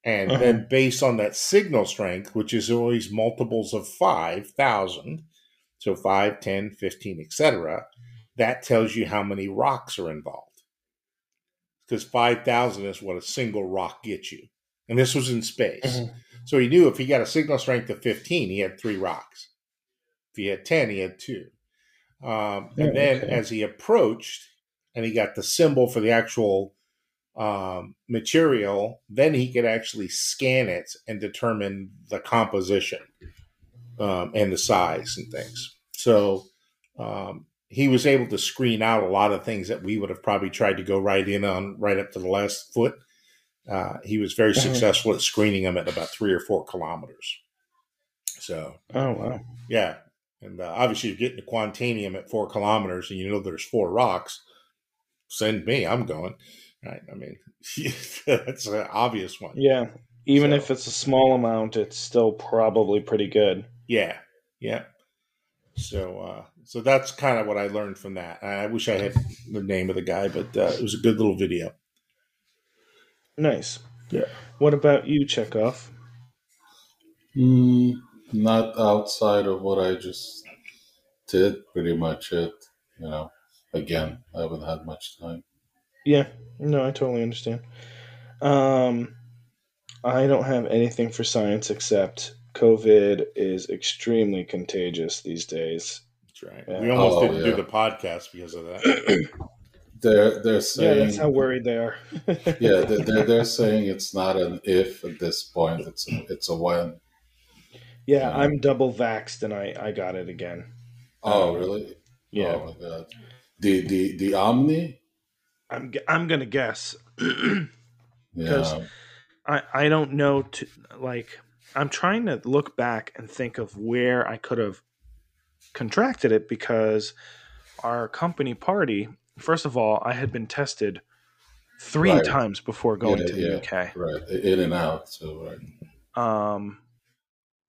And Uh-huh. then, based on that signal strength, which is always multiples of 5,000, so 5, 10, 15, etc., that tells you how many rocks are involved. Because 5,000 is what a single rock gets you. And this was in space. Mhm. So he knew if he got a signal strength of 15, he had three rocks. If he had 10, he had two. Um, and Oh, then okay. as he approached and he got the symbol for the actual um, material, then he could actually scan it and determine the composition um, and the size and things. So um, he was able to screen out a lot of things that we would have probably tried to go right in on right up to the last foot. Uh, he was very Mhm. successful at screening them at about three or four kilometers. So Oh, wow. yeah, and uh, obviously you're getting to Quantanium at four kilometers, and you know there's four rocks. Send me, I'm going. Right? I mean, that's an obvious one. Yeah. Even So- if it's a small amount, it's still probably pretty good. Yeah, yeah. So, uh, so that's kind of what I learned from that. I wish I had the name of the guy, but uh, it was a good little video. Nice. Yeah. What about you, Chekov? Mm, not outside of what I just did. Pretty much it. You know. Again, I haven't had much time. Yeah, no, I totally understand. Um, I don't have anything for science except COVID is extremely contagious these days. That's right. Yeah. We almost Oh, didn't do the podcast because of that. They're they're saying Yeah, that's how worried they are. yeah they're, they're they're saying it's not an if at this point. It's a, it's a when. yeah, I'm double vaxxed and I, I got it again. Oh really? Yeah, Oh my god. The the the Omni. I'm I'm gonna guess. Yeah. 'Cause- I I don't know to like I'm trying to look back and think of where I could have contracted it because our company party, first of all, I had been tested three Right. times before going Yeah, to the yeah. UK. Right, in and out. So right. Um,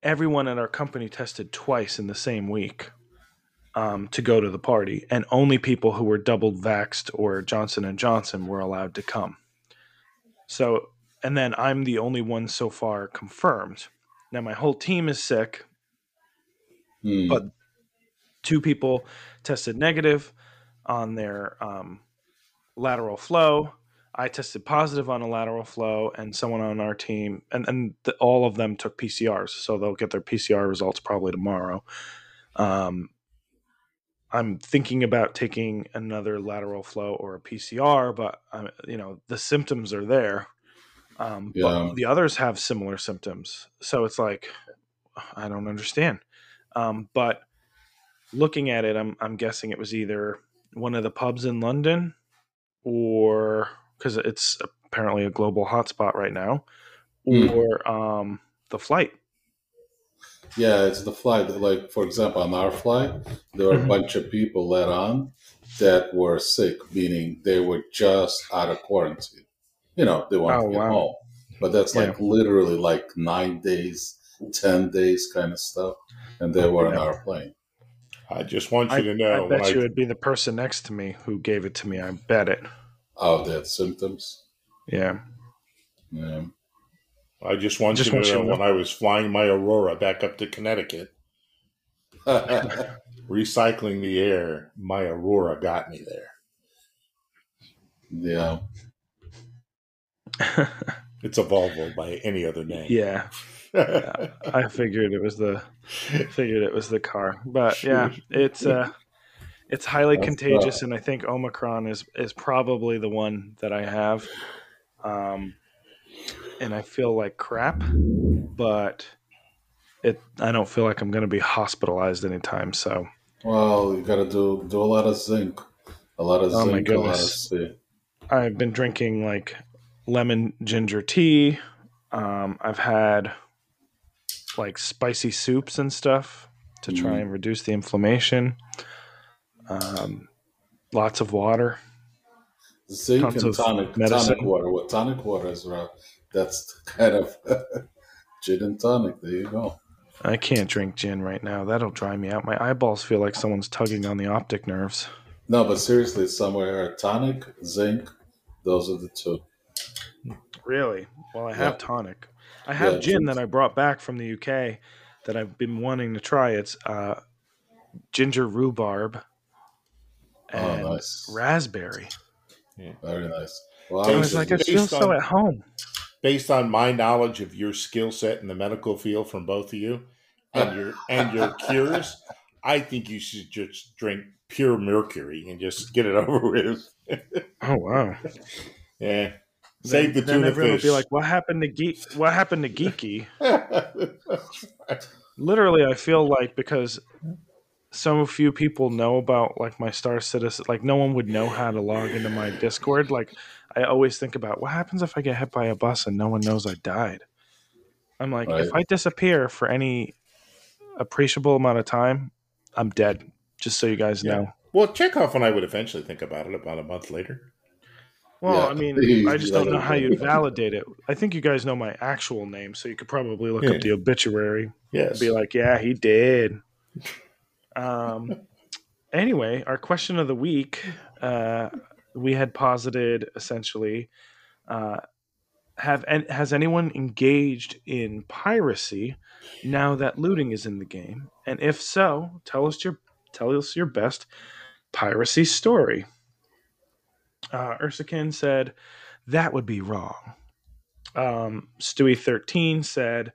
everyone at our company tested twice in the same week um, to go to the party, and only people who were double vaxxed or Johnson and Johnson were allowed to come. So, and then I'm the only one so far confirmed. Now my whole team is sick. Hmm. But two people tested negative on their um, lateral flow. I tested positive on a lateral flow, and someone on our team, and and the, all of them took PCRs, so they'll get their PCR results probably tomorrow. Um, I'm thinking about taking another lateral flow or a PCR, but um, you know the symptoms are there. Um, Yeah. But the others have similar symptoms, so it's like I don't understand. Um, but looking at it, I'm I'm guessing it was either one of the pubs in London, or because it's apparently a global hotspot right now, Hmm. or um, the flight. Yeah, it's the flight. Like, for example, on our flight, there were Mhm. a bunch of people let on that were sick, meaning they were just out of quarantine. You know, they wanted Oh, to get wow. home. But that's like literally like nine days, 10 days kind of stuff. And they were on Yeah. our plane. I just want you I, to know. I bet you it'd be the person next to me who gave it to me. I bet it. Oh, they had symptoms. Yeah. Yeah. I just want Just you to want you know to know. when I was flying my Aurora back up to Connecticut, recycling the air, my Aurora got me there. yeah. It's a Volvo by any other name. yeah. I figured it was the figured it was the car. But yeah, it's uh it's highly That's contagious and I think Omicron is is probably the one that I have. Um and I feel like crap, but it I don't feel like I'm going to be hospitalized anytime, so Well, you got to do do a lot of zinc. A lot of Oh, my zinc, a lot of. C. I've been drinking like lemon ginger tea. Um, I've had like spicy soups and stuff to try Mhm. and reduce the inflammation. Um, lots of water. Zinc and tonic, tonic water. What tonic water is rough. That's kind of gin and tonic. There you go. I can't drink gin right now. That'll dry me out. My eyeballs feel like someone's tugging on the optic nerves. No, but seriously, somewhere tonic, zinc, those are the two. Really? Well, I have Yeah. tonic. I have Yeah, gin that I brought back from the UK that I've been wanting to try. It's uh, ginger rhubarb Oh, and nice. raspberry. Very nice. Well, I was like, I feel so at home. Based on my knowledge of your skill set in the medical field from both of you and your and your cures, I think you should just drink pure mercury and just get it over with. Oh wow! Yeah. Save the then, then tuna everyone fish. will be like, "What happened to geek? What happened to geeky?" Literally, I feel like because so few people know about like my Star Citizen, like no one would know how to log into my Discord. Like I always think about what happens if I get hit by a bus and no one knows I died. I'm like, if I disappear for any appreciable amount of time, I'm dead. Just so you guys Yeah. know. well, Chekov and I would eventually think about it about a month later. Well, Yeah, I mean, I just don't know how you'd validate it. I think you guys know my actual name, so you could probably look Yeah. up the obituary Yes. be like, "Yeah, he did." Um. Anyway, our question of the week, uh, we had posited essentially, uh, have has anyone engaged in piracy now that looting is in the game? And if so, tell us your tell us your best piracy story. Uh, Ursakin said that would be wrong. Um, Stewie13 said,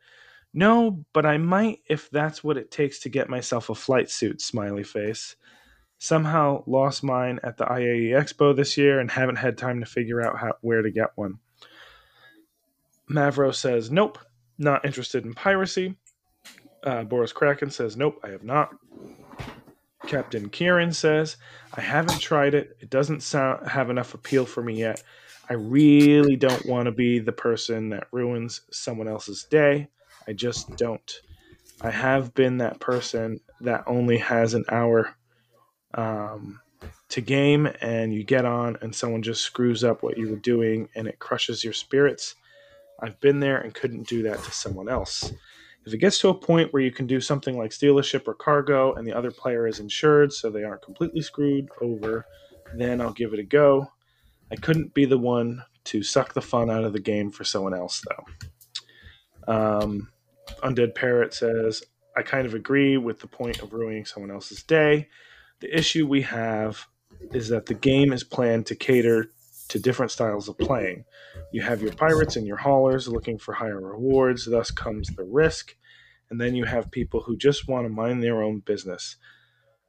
no, but I might if that's what it takes to get myself a flight suit, smiley face. Somehow lost mine at the IAE Expo this year and haven't had time to figure out how, where to get one. Mavro says, nope, not interested in piracy. Uh, Boris Kraken says, nope, I have not. Captain Kieran says, I haven't tried it. It doesn't sound have enough appeal for me yet. I really don't want to be the person that ruins someone else's day. I just don't. I have been that person that only has an hour um, to game and you get on and someone just screws up what you were doing and it crushes your spirits. I've been there and couldn't do that to someone else. If it gets to a point where you can do something like steal a ship or cargo and the other player is insured so they aren't completely screwed over, then I'll give it a go. I couldn't be the one to suck the fun out of the game for someone else, though. Um, Undead Parrot says, I kind of agree with the point of ruining someone else's day. The issue we have is that the game is planned to cater to different styles of playing. You have your pirates and your haulers looking for higher rewards, thus comes the risk. And then you have people who just want to mind their own business,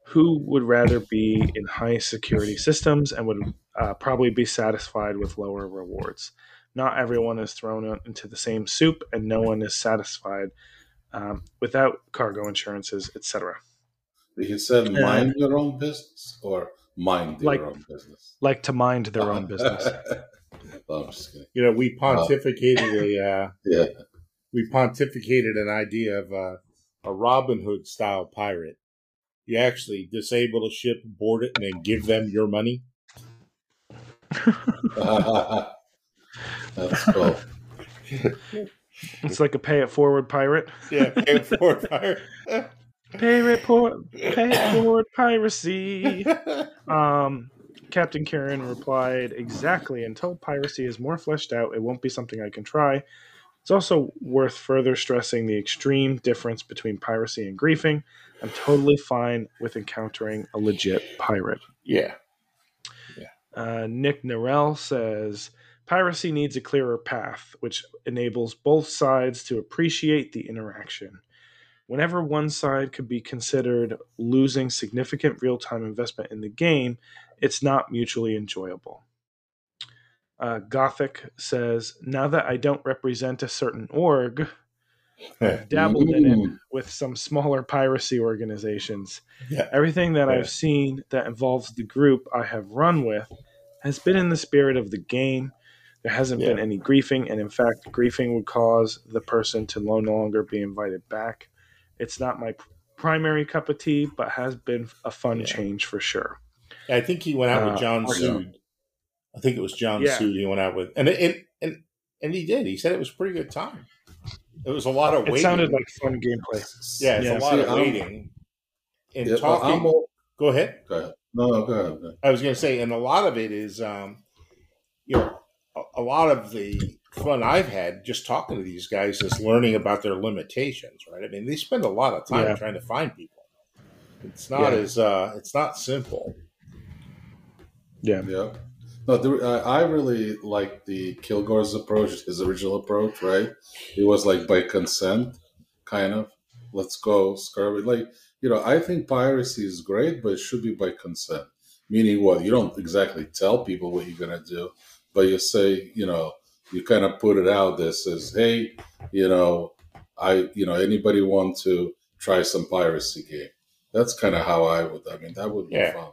who would rather be in high security systems and would uh, probably be satisfied with lower rewards. Not everyone is thrown into the same soup, and no one is satisfied um, without cargo insurances, etc. You said mind your own business or mind like, own business. Like to mind their own business. oh, I'm just kidding. You know, we pontificated a uh, Yeah. we pontificated an idea of uh, a Robin Hood style pirate. You actually disable a ship, board it, and then give them your money. That's cool. It's like a pay it forward pirate. Yeah, pay it forward pirate. Pay it forward, pay it forward piracy. Um, Captain Karen replied, Exactly. Until piracy is more fleshed out, it won't be something I can try. It's also worth further stressing the extreme difference between piracy and griefing. I'm totally fine with encountering a legit pirate. yeah, Uh, Nick Narell says piracy needs a clearer path, which enables both sides to appreciate the interaction. Whenever one side could be considered losing significant real time investment in the game, it's not mutually enjoyable. Uh, Gothic says, Now that I don't represent a certain org, I've dabbled in it Mm. with some smaller piracy organizations. Yeah. Everything that Yeah. I've seen that involves the group I have run with has been in the spirit of the game. There hasn't been any griefing, and in fact, griefing would cause the person to no longer be invited back. It's not my primary cup of tea, but has been a fun Yeah. change for sure. I think he went out Uh, with John yeah. Sood. I think it was John Yeah. Sood he went out with, and and and and he did. He said it was a pretty good time. It was a lot of It waiting. sounded like fun gameplay. yeah, it's yeah, a lot see, of I'm- waiting and Yeah, but talking. I'm all, go ahead. go ahead. No, no, go ahead. go ahead. I was going to say, and a lot of it is, um, you know, a, a lot of the fun I've had just talking to these guys is learning about their limitations, right? I mean, they spend a lot of time Yeah. trying to find people. It's not Yeah. as uh, it's not simple. Yeah. Yeah. No, there, I, I really like the Kilgore's approach, his original approach, right? It was like by consent, kind of. Let's go, scurvy. Like, you know, I think piracy is great, but it should be by consent. Meaning what? You don't exactly tell people what you're going to do, but you say, you know, you kind of put it out there says, hey, you know, I, you know, anybody want to try some piracy game? That's kind of how I would, I mean, that would be Yeah. fun.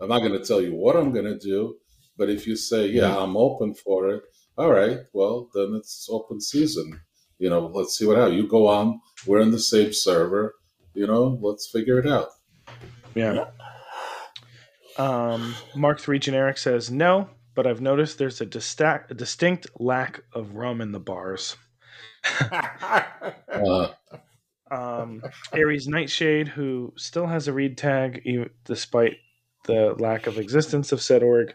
I'm not going to tell you what I'm going to do, but if you say, yeah, I'm open for it, all right, well, then it's open season. You know, let's see what happens. You go on, we're in the same server, you know, let's figure it out. Yeah. Um, Mark Three Generic says no, but I've noticed there's a, distac- a distinct lack of rum in the bars. Uh, Um, Aries Nightshade, who still has a read tag e- despite the lack of existence of said org,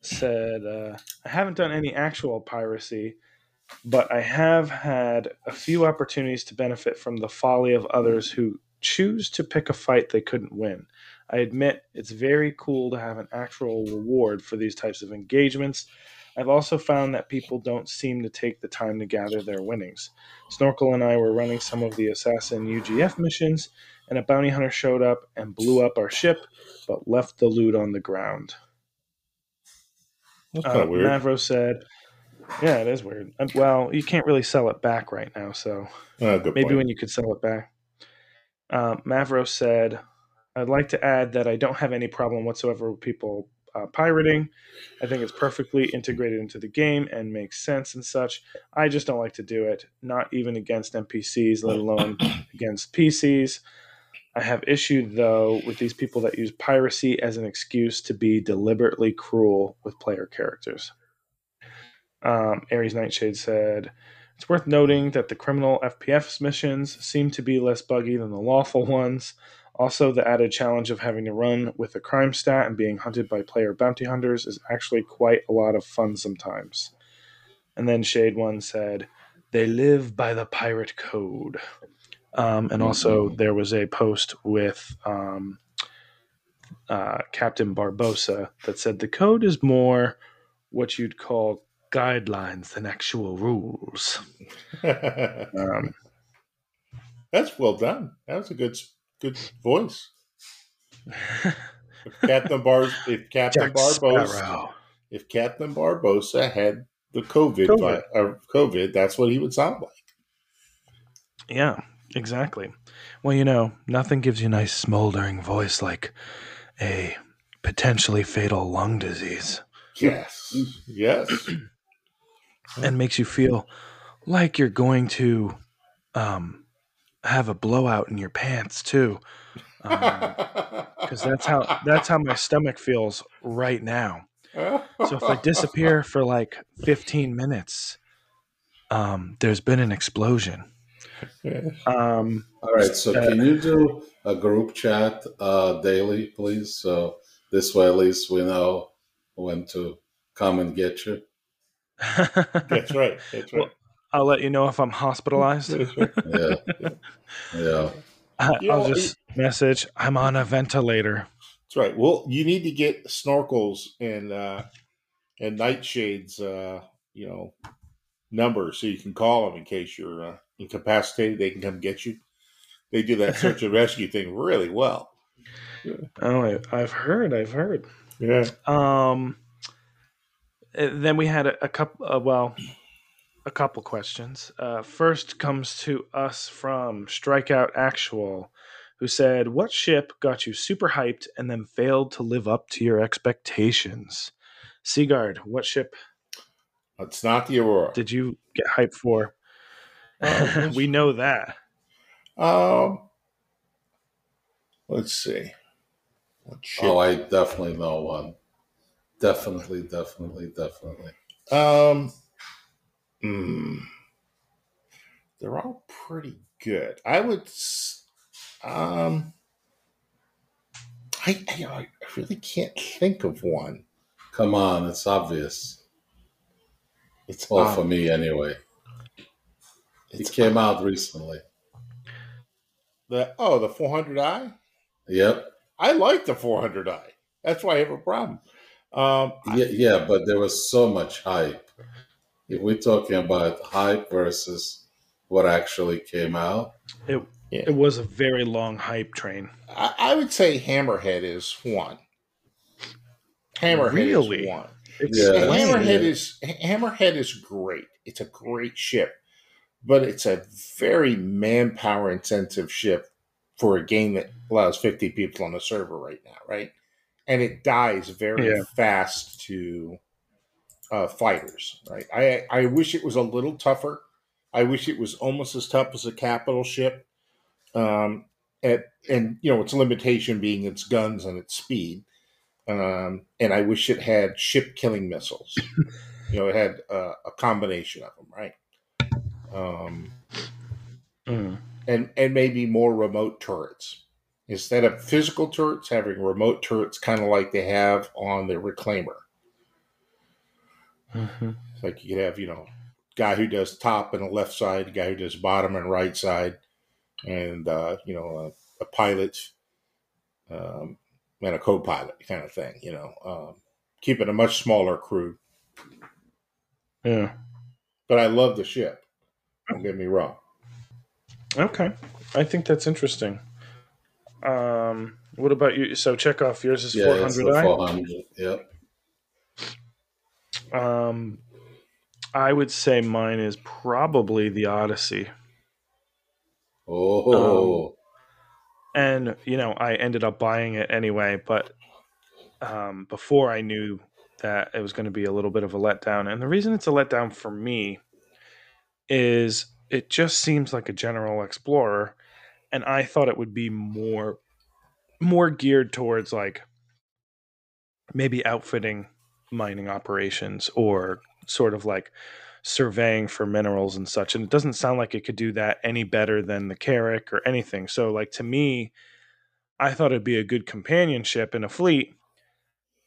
said, uh, I haven't done any actual piracy, but I have had a few opportunities to benefit from the folly of others who choose to pick a fight they couldn't win. I admit it's very cool to have an actual reward for these types of engagements. I've also found that people don't seem to take the time to gather their winnings. Snorkel and I were running some of the Assassin UGF missions, and a bounty hunter showed up and blew up our ship, but left the loot on the ground. That's Uh, kind of weird. Mavro said, "Yeah, it is weird. Uh, Well, you can't really sell it back right now, so good maybe point. when you could sell it back." Uh, Mavro said, "I'd like to add that I don't have any problem whatsoever with people uh, pirating. I think it's perfectly integrated into the game and makes sense and such. I just don't like to do it, not even against NPCs, let alone against PCs." I have issue though with these people that use piracy as an excuse to be deliberately cruel with player characters. Um, Ares Nightshade said, It's worth noting that the criminal FPS missions seem to be less buggy than the lawful ones. Also, the added challenge of having to run with a crime stat and being hunted by player bounty hunters is actually quite a lot of fun sometimes. And then Shade One said, They live by the pirate code. Um, and also, there was a post with um, uh, Captain Barbossa that said the code is more what you'd call guidelines than actual rules. Um, That's well done. That was a good good voice. If Captain Bar if Captain Jack Barbossa if Captain Barbossa had the COVID, COVID. vi- or COVID, that's what he would sound like. Yeah, exactly. Well, you know, nothing gives you a nice smoldering voice like a potentially fatal lung disease Yes. Yes. and makes you feel like you're going to um, have a blowout in your pants too. Because that's how that's how my stomach feels right now. So if I disappear for like 15 minutes, um, there's been an explosion. Um, All right, so Uh, can you do a group chat uh, daily, please? So this way, at least we know when to come and get you. That's right. That's right. I'll let you know if I'm hospitalized. That's. Yeah, yeah. I- You I'll know, just message, I'm on a ventilator. That's right. Well, you need to get snorkels and uh, and nightshades, uh, you know, numbers so you can call them in case you're uh, incapacitated. They can come get you. They do that search and rescue thing really well. Oh, I, I've heard, I've heard. Yeah. Um, uh, then we had a, a couple, uh, well, a couple questions. Uh, first comes to us from Strikeout Actual, who said, What ship got you super hyped and then failed to live up to your expectations? Sigard, what ship It's not the Aurora. did you get hyped for? Uh, we know that. Um, let's see. What ship? Oh, I definitely know one. Definitely, definitely, definitely. Um, hmm. they're all pretty good. I would. Um, I, I I really can't think of one. Come on, it's obvious. It's Well, um, for me anyway. It came out recently. the oh the 400i. Yep. I like the 400i. That's why I have a problem. Um, I- Yeah, yeah, but there was so much hype. If we're talking about hype versus what actually came out, It, Yeah. it was a very long hype train. I, I would say Hammerhead is one. Hammerhead Really? is one. Yeah. And lame. Hammerhead is Hammerhead is great. It's a great ship, but it's a very manpower intensive ship for a game that allows 50 people on the server right now, right? And it dies very Yeah. fast to uh, fighters, right? I I wish it was a little tougher. I wish it was almost as tough as a capital ship. Um, at, and you know its limitation being its guns and its speed. Um, and I wish it had ship killing missiles. you know, it had uh, a combination of them, right? Um, Mm. and and maybe more remote turrets instead of physical turrets, having remote turrets, kind of like they have on the Reclaimer. Mhm. Like you could have, you know, guy who does top and the left side, guy who does bottom and right side, and uh, you know, a, a pilot um, and a co-pilot kind of thing. You know, um, keeping a much smaller crew. Yeah. But I love the ship. Don't get me wrong. Okay. I think that's interesting. Um, what about you? So Chekov yours is yeah, 400i. 400. Yep. Um, I would say mine is probably the Odyssey. Oh, and you know i ended up buying it anyway but um, before i knew that it was going to be a little bit of a letdown and the reason it's a letdown for me is it just seems like a general explorer and I thought it would be more more geared towards like maybe outfitting mining operations or sort of like surveying for minerals and such and it doesn't sound like it could do that any better than the Carrack or anything so like to me I thought it'd be a good companionship in a fleet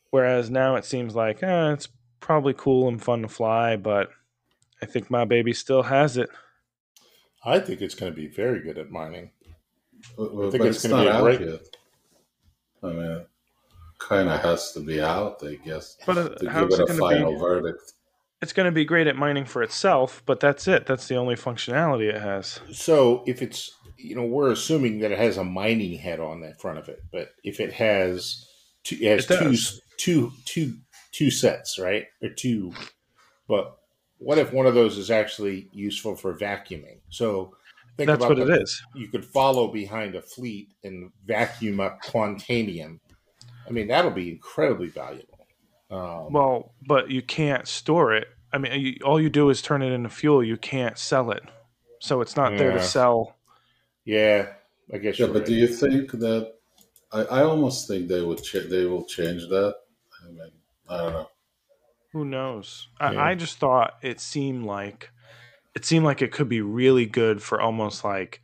whereas now it seems like eh, it's probably cool and fun to fly but I think my baby still has it I think it's going to be very good at mining. Well, think it's it's, gonna be a great- yet. I mean, kind of has to be out, I guess, but uh, to how's give it it a going to final be verdict. it's going to be great at mining for itself but that's it that's the only functionality it has So if it's you know we're assuming that it has a mining head on the front of it, but if it has two, it has It two, does. two, two, two sets, right, or two, but what if one of those is actually useful for vacuuming? So think that's about what the- it is You could follow behind a fleet and vacuum up quantanium. I mean, that'll be incredibly valuable. Um, Well, but you can't store it. I mean, you, all you do is turn it into fuel. You can't sell it, so it's not there to sell. yeah, I guess. Yeah, you're but right. do you think that? I, I almost think they would ch- they will change that. I mean, I don't know. Who knows? Yeah. I, I just thought it seemed like it seemed like it could be really good for almost like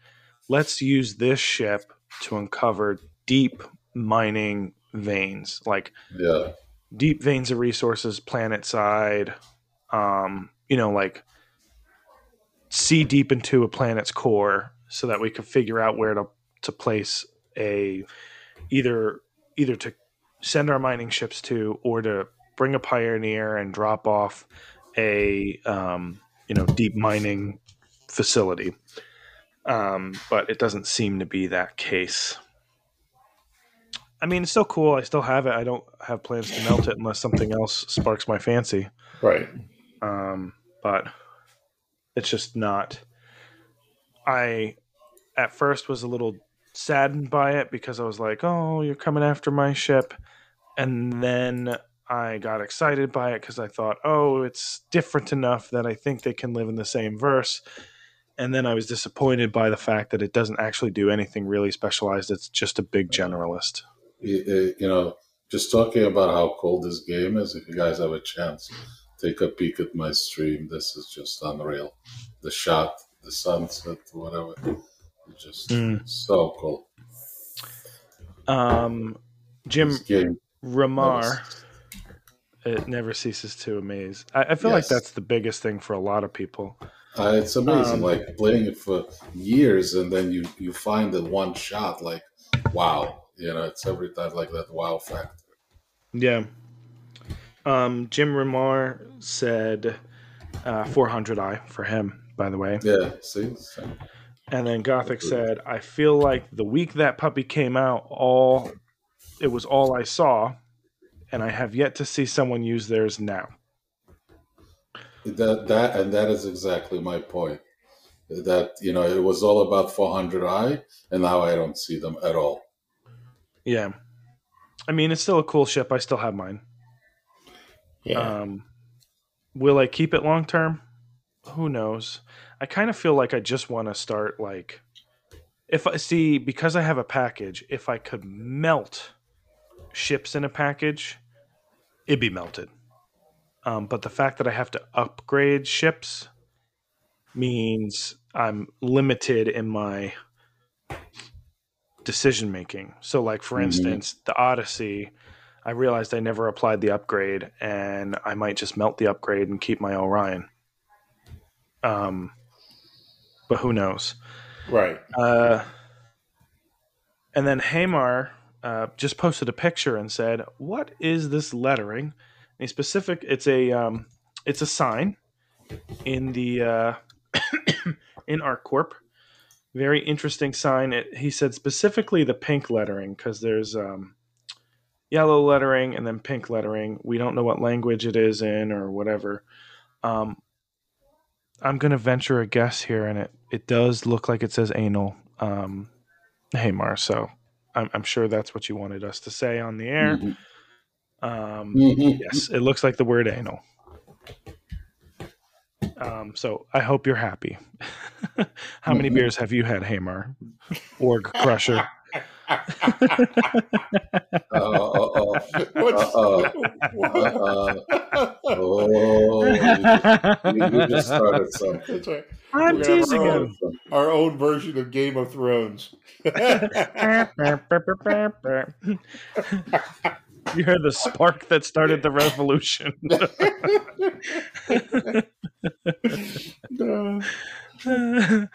let's use this ship to uncover deep mining veins, like Yeah, deep veins of resources planet side um you know like see deep into a planet's core so that we could figure out where to to place a either either to send our mining ships to or to bring a pioneer and drop off a um you know deep mining facility. Um but it doesn't seem to be that case I mean, it's still cool. I still have it. I don't have plans to melt it unless something else sparks my fancy. right. Um, but it's just not. I at first was a little saddened by it because I was like, "Oh, you're coming after my ship," and then I got excited by it because I thought, "Oh, it's different enough that I think they can live in the same verse." And then I was disappointed by the fact that it doesn't actually do anything really specialized. It's just a big generalist. You, uh, know, just talking about how cool this game is. If you guys have a chance, take a peek at my stream. This is just unreal. The shot, the sunset, whatever. It's just Mm. so cool. Um, Jim Ramar. It never ceases to amaze. I, I feel like that's the biggest thing for a lot of people. Uh, it's amazing, Um, like playing it for years, and then you you find that one shot, like wow, you know, it's every time like that wow factor. Yeah. Um, Jim Ramar said uh, 400i for him, by the way. Yeah, see, So, And then Gothic said, I feel like the week that puppy came out, all it was all I saw, and I have yet to see someone use theirs now. that that and that is exactly my point. That you know, it was all about 400i, and now I don't see them at all. Yeah. I mean, it's still a cool ship. I still have mine. Yeah. Um, will I keep it long term? Who knows? I kind of feel like I just want to start like if I see because I have a package, if I could melt ships in a package, it'd be melted. Um, but the fact that I have to upgrade ships means I'm limited in my decision making. So, like for Mhm. instance, the Odyssey, I realized I never applied the upgrade, and I might just melt the upgrade and keep my Orion. Um, but who knows? right. Uh, and then Hamar uh, just posted a picture and said, "What is this lettering?" And he specific. It's a um, it's a sign in the uh, in ArcCorp. Very interesting sign. It, he said specifically the pink lettering because there's um, yellow lettering and then pink lettering. We don't know what language it is in or whatever. Um, I'm going to venture a guess here, and it, it does look like it says anal. Um, Mar. so I'm, I'm sure that's what you wanted us to say on the air. Mhm. Um, Mhm. yes, it looks like the word anal. Um, so I hope you're happy. How many Mhm. beers have you had, Hamar? Org Crusher. Uh, uh, uh, What's- Uh, uh, oh, you, you just started something. That's right. I'm We're teasing our him. Our own version of Game of Thrones. you heard the spark that started the revolution.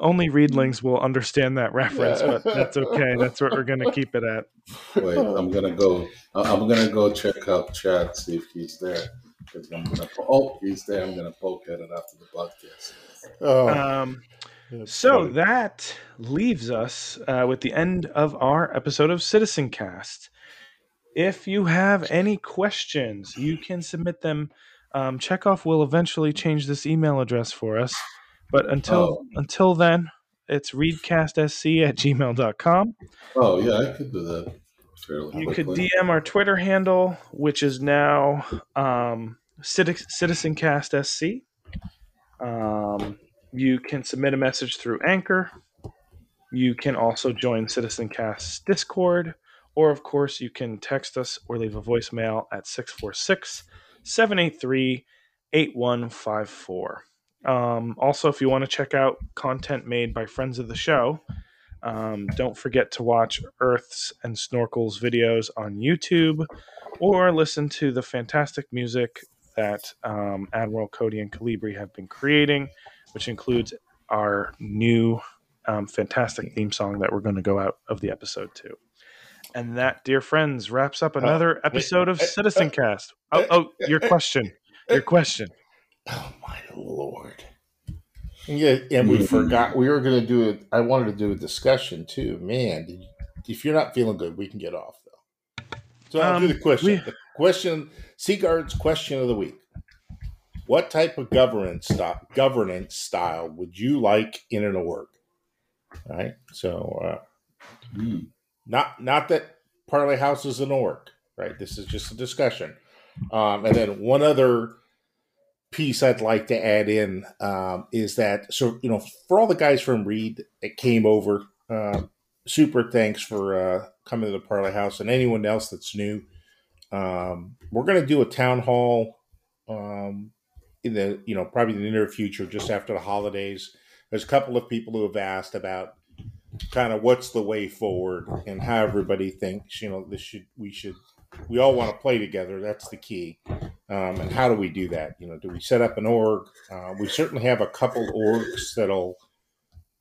Only readlings will understand that reference, but that's okay. That's what we're going to keep it at. Wait, I'm gonna go. I- I'm gonna go check out Chad see if he's there. 'Cause I'm gonna. Oh, he's there. I'm gonna poke at it after the podcast. oh, Um, so funny. that leaves us uh, with the end of our episode of Citizen Cast. If you have any questions, you can submit them. Um, Chekov will eventually change this email address for us, but until Oh. until then, it's reedcastsc at gmail.com. Oh yeah, I could do that fairly You could. DM our Twitter handle, which is now um, Citi- CitizenCastSC. Um, you can submit a message through Anchor. You can also join CitizenCast's Discord, or of course, you can text us or leave a voicemail at 646 783 8154. Um, also, if you want to check out content made by friends of the show, um, don't forget to watch Earths and Snorkels videos on YouTube or listen to the fantastic music that um, Admiral Cody and Kalibri have been creating, which includes our new um, fantastic theme song that we're going to go out of the episode to. And that, dear friends, wraps up another episode of uh, Citizen uh, Cast. Oh, oh, your question. Your question. Oh my lord! Yeah, and we Mhm. forgot we were going to do it. I wanted to do a discussion too. Man, did you, if you're not feeling good, we can get off though. So I'll do Um, the question. we- The question, Sigard's question of the week: What type of governance style, governance style would you like in an org? All right. So uh, Hmm. Not not that Parlay House is an org, right? This is just a discussion. Um, and then one other piece I'd like to add in um, is that so you know for all the guys from Reed that came over, uh, super thanks for uh, coming to the Parlay House and anyone else that's new. Um, we're going to do a town hall um, in the you know probably in the near future, just after the holidays. There's a couple of people who have asked about kind of what's the way forward and how everybody thinks you know this should we should we all want to play together. That's the key. Um, and how do we do that? You know do we set up an org? Uh, we certainly have a couple orgs that'll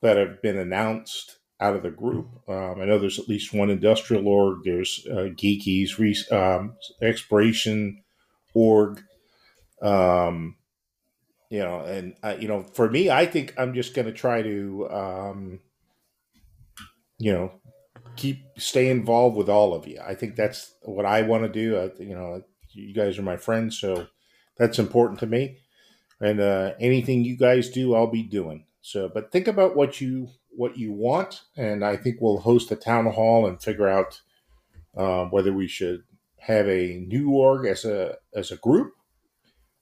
that have been announced out of the group. Um, i know there's at least one industrial org. There's uh, geekies re- um, exploration org. Um, you know and uh, you know for me i think i'm just going to try to um, you know keep stay involved with all of you. I think that's what i want to do. I, you know you guys are my friends so that's important to me. And uh, anything you guys do i'll be doing. So but think about what you what you want and i think we'll host a town hall and figure out um, whether we should have a new org as a as a group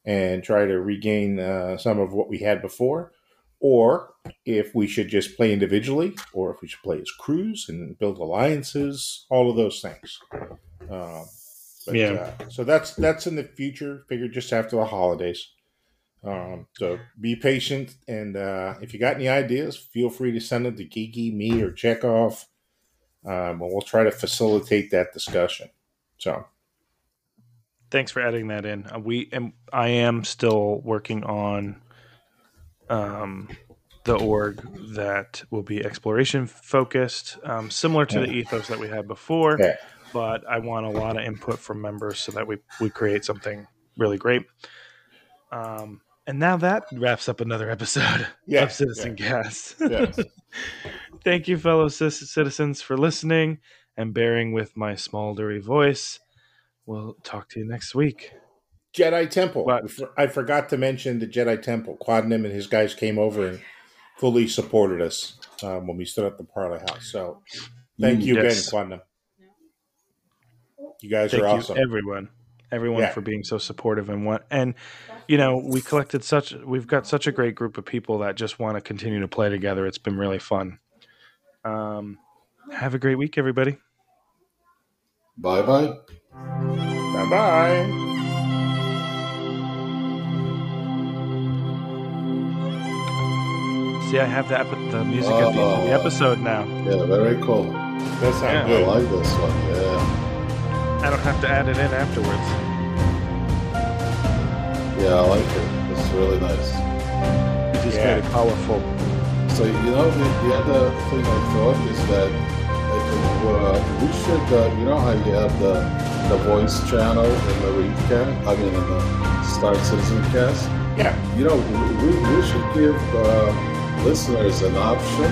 and try to regain uh, some of what we had before or if we should just play individually, or if we should play as crews and build alliances, all of those things. Um, but, Yeah. Uh, so that's that's in the future. Figure just after the holidays. Um, so be patient, and uh, if you got any ideas, feel free to send them to Kiki, me, or Chekov, um, and we'll try to facilitate that discussion. So Thanks for adding that in. Uh, we am I am still working on um, the org that will be exploration focused, um, similar to the ethos that we had before. Yeah. But I want a lot of input from members so that we we create something really great. Um, and now that wraps up another episode yeah, of Citizen Cast. yeah. Thank you, fellow citizens, for listening and bearing with my smoldery voice. We'll talk to you next week. Jedi Temple. For- I forgot to mention the Jedi Temple. Quadnim and his guys came over and fully supported us um, when we stood at the Parlay House. So thank Mm, you yes. again, Quadnim. You guys Thank are you, awesome. everyone. everyone Yeah. for being so supportive and what and you know we collected such we've got such a great group of people that just want to continue to play together. It's been really fun. Um, have a great week, everybody. Bye bye. Bye bye. See, I have the, epi- the music at the end of the Oh. episode now. Yeah, very cool. That sounds Yeah. I like this one. Yeah. I don't have to add it in afterwards. Yeah, I like it. It's really nice. It is just Yeah. made it powerful. So you know the, the other thing I thought is that uh, uh, we should uh, you know how you have the the voice channel in the REEDcast, I mean in the Star Citizen Cast. Yeah. You know we, we should give uh, listeners an option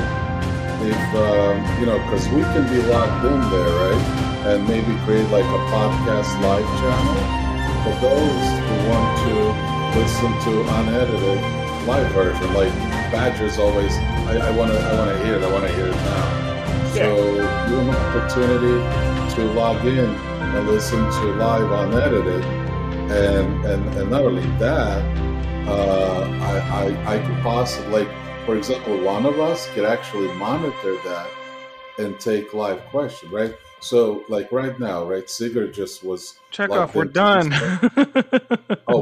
if um, you know because we can be locked in there, right? And maybe create like a podcast live channel for those who want to listen to unedited live version. Like Badger's always, I, I want to, I want to hear it. I want to hear it now. So you have an opportunity to log in and listen to live unedited, and and and not only that, uh, I, I I could possibly, like for example, one of us could actually monitor that and take live questions, right? So like right now, right? Sigard just was Check off. We're done. Oh,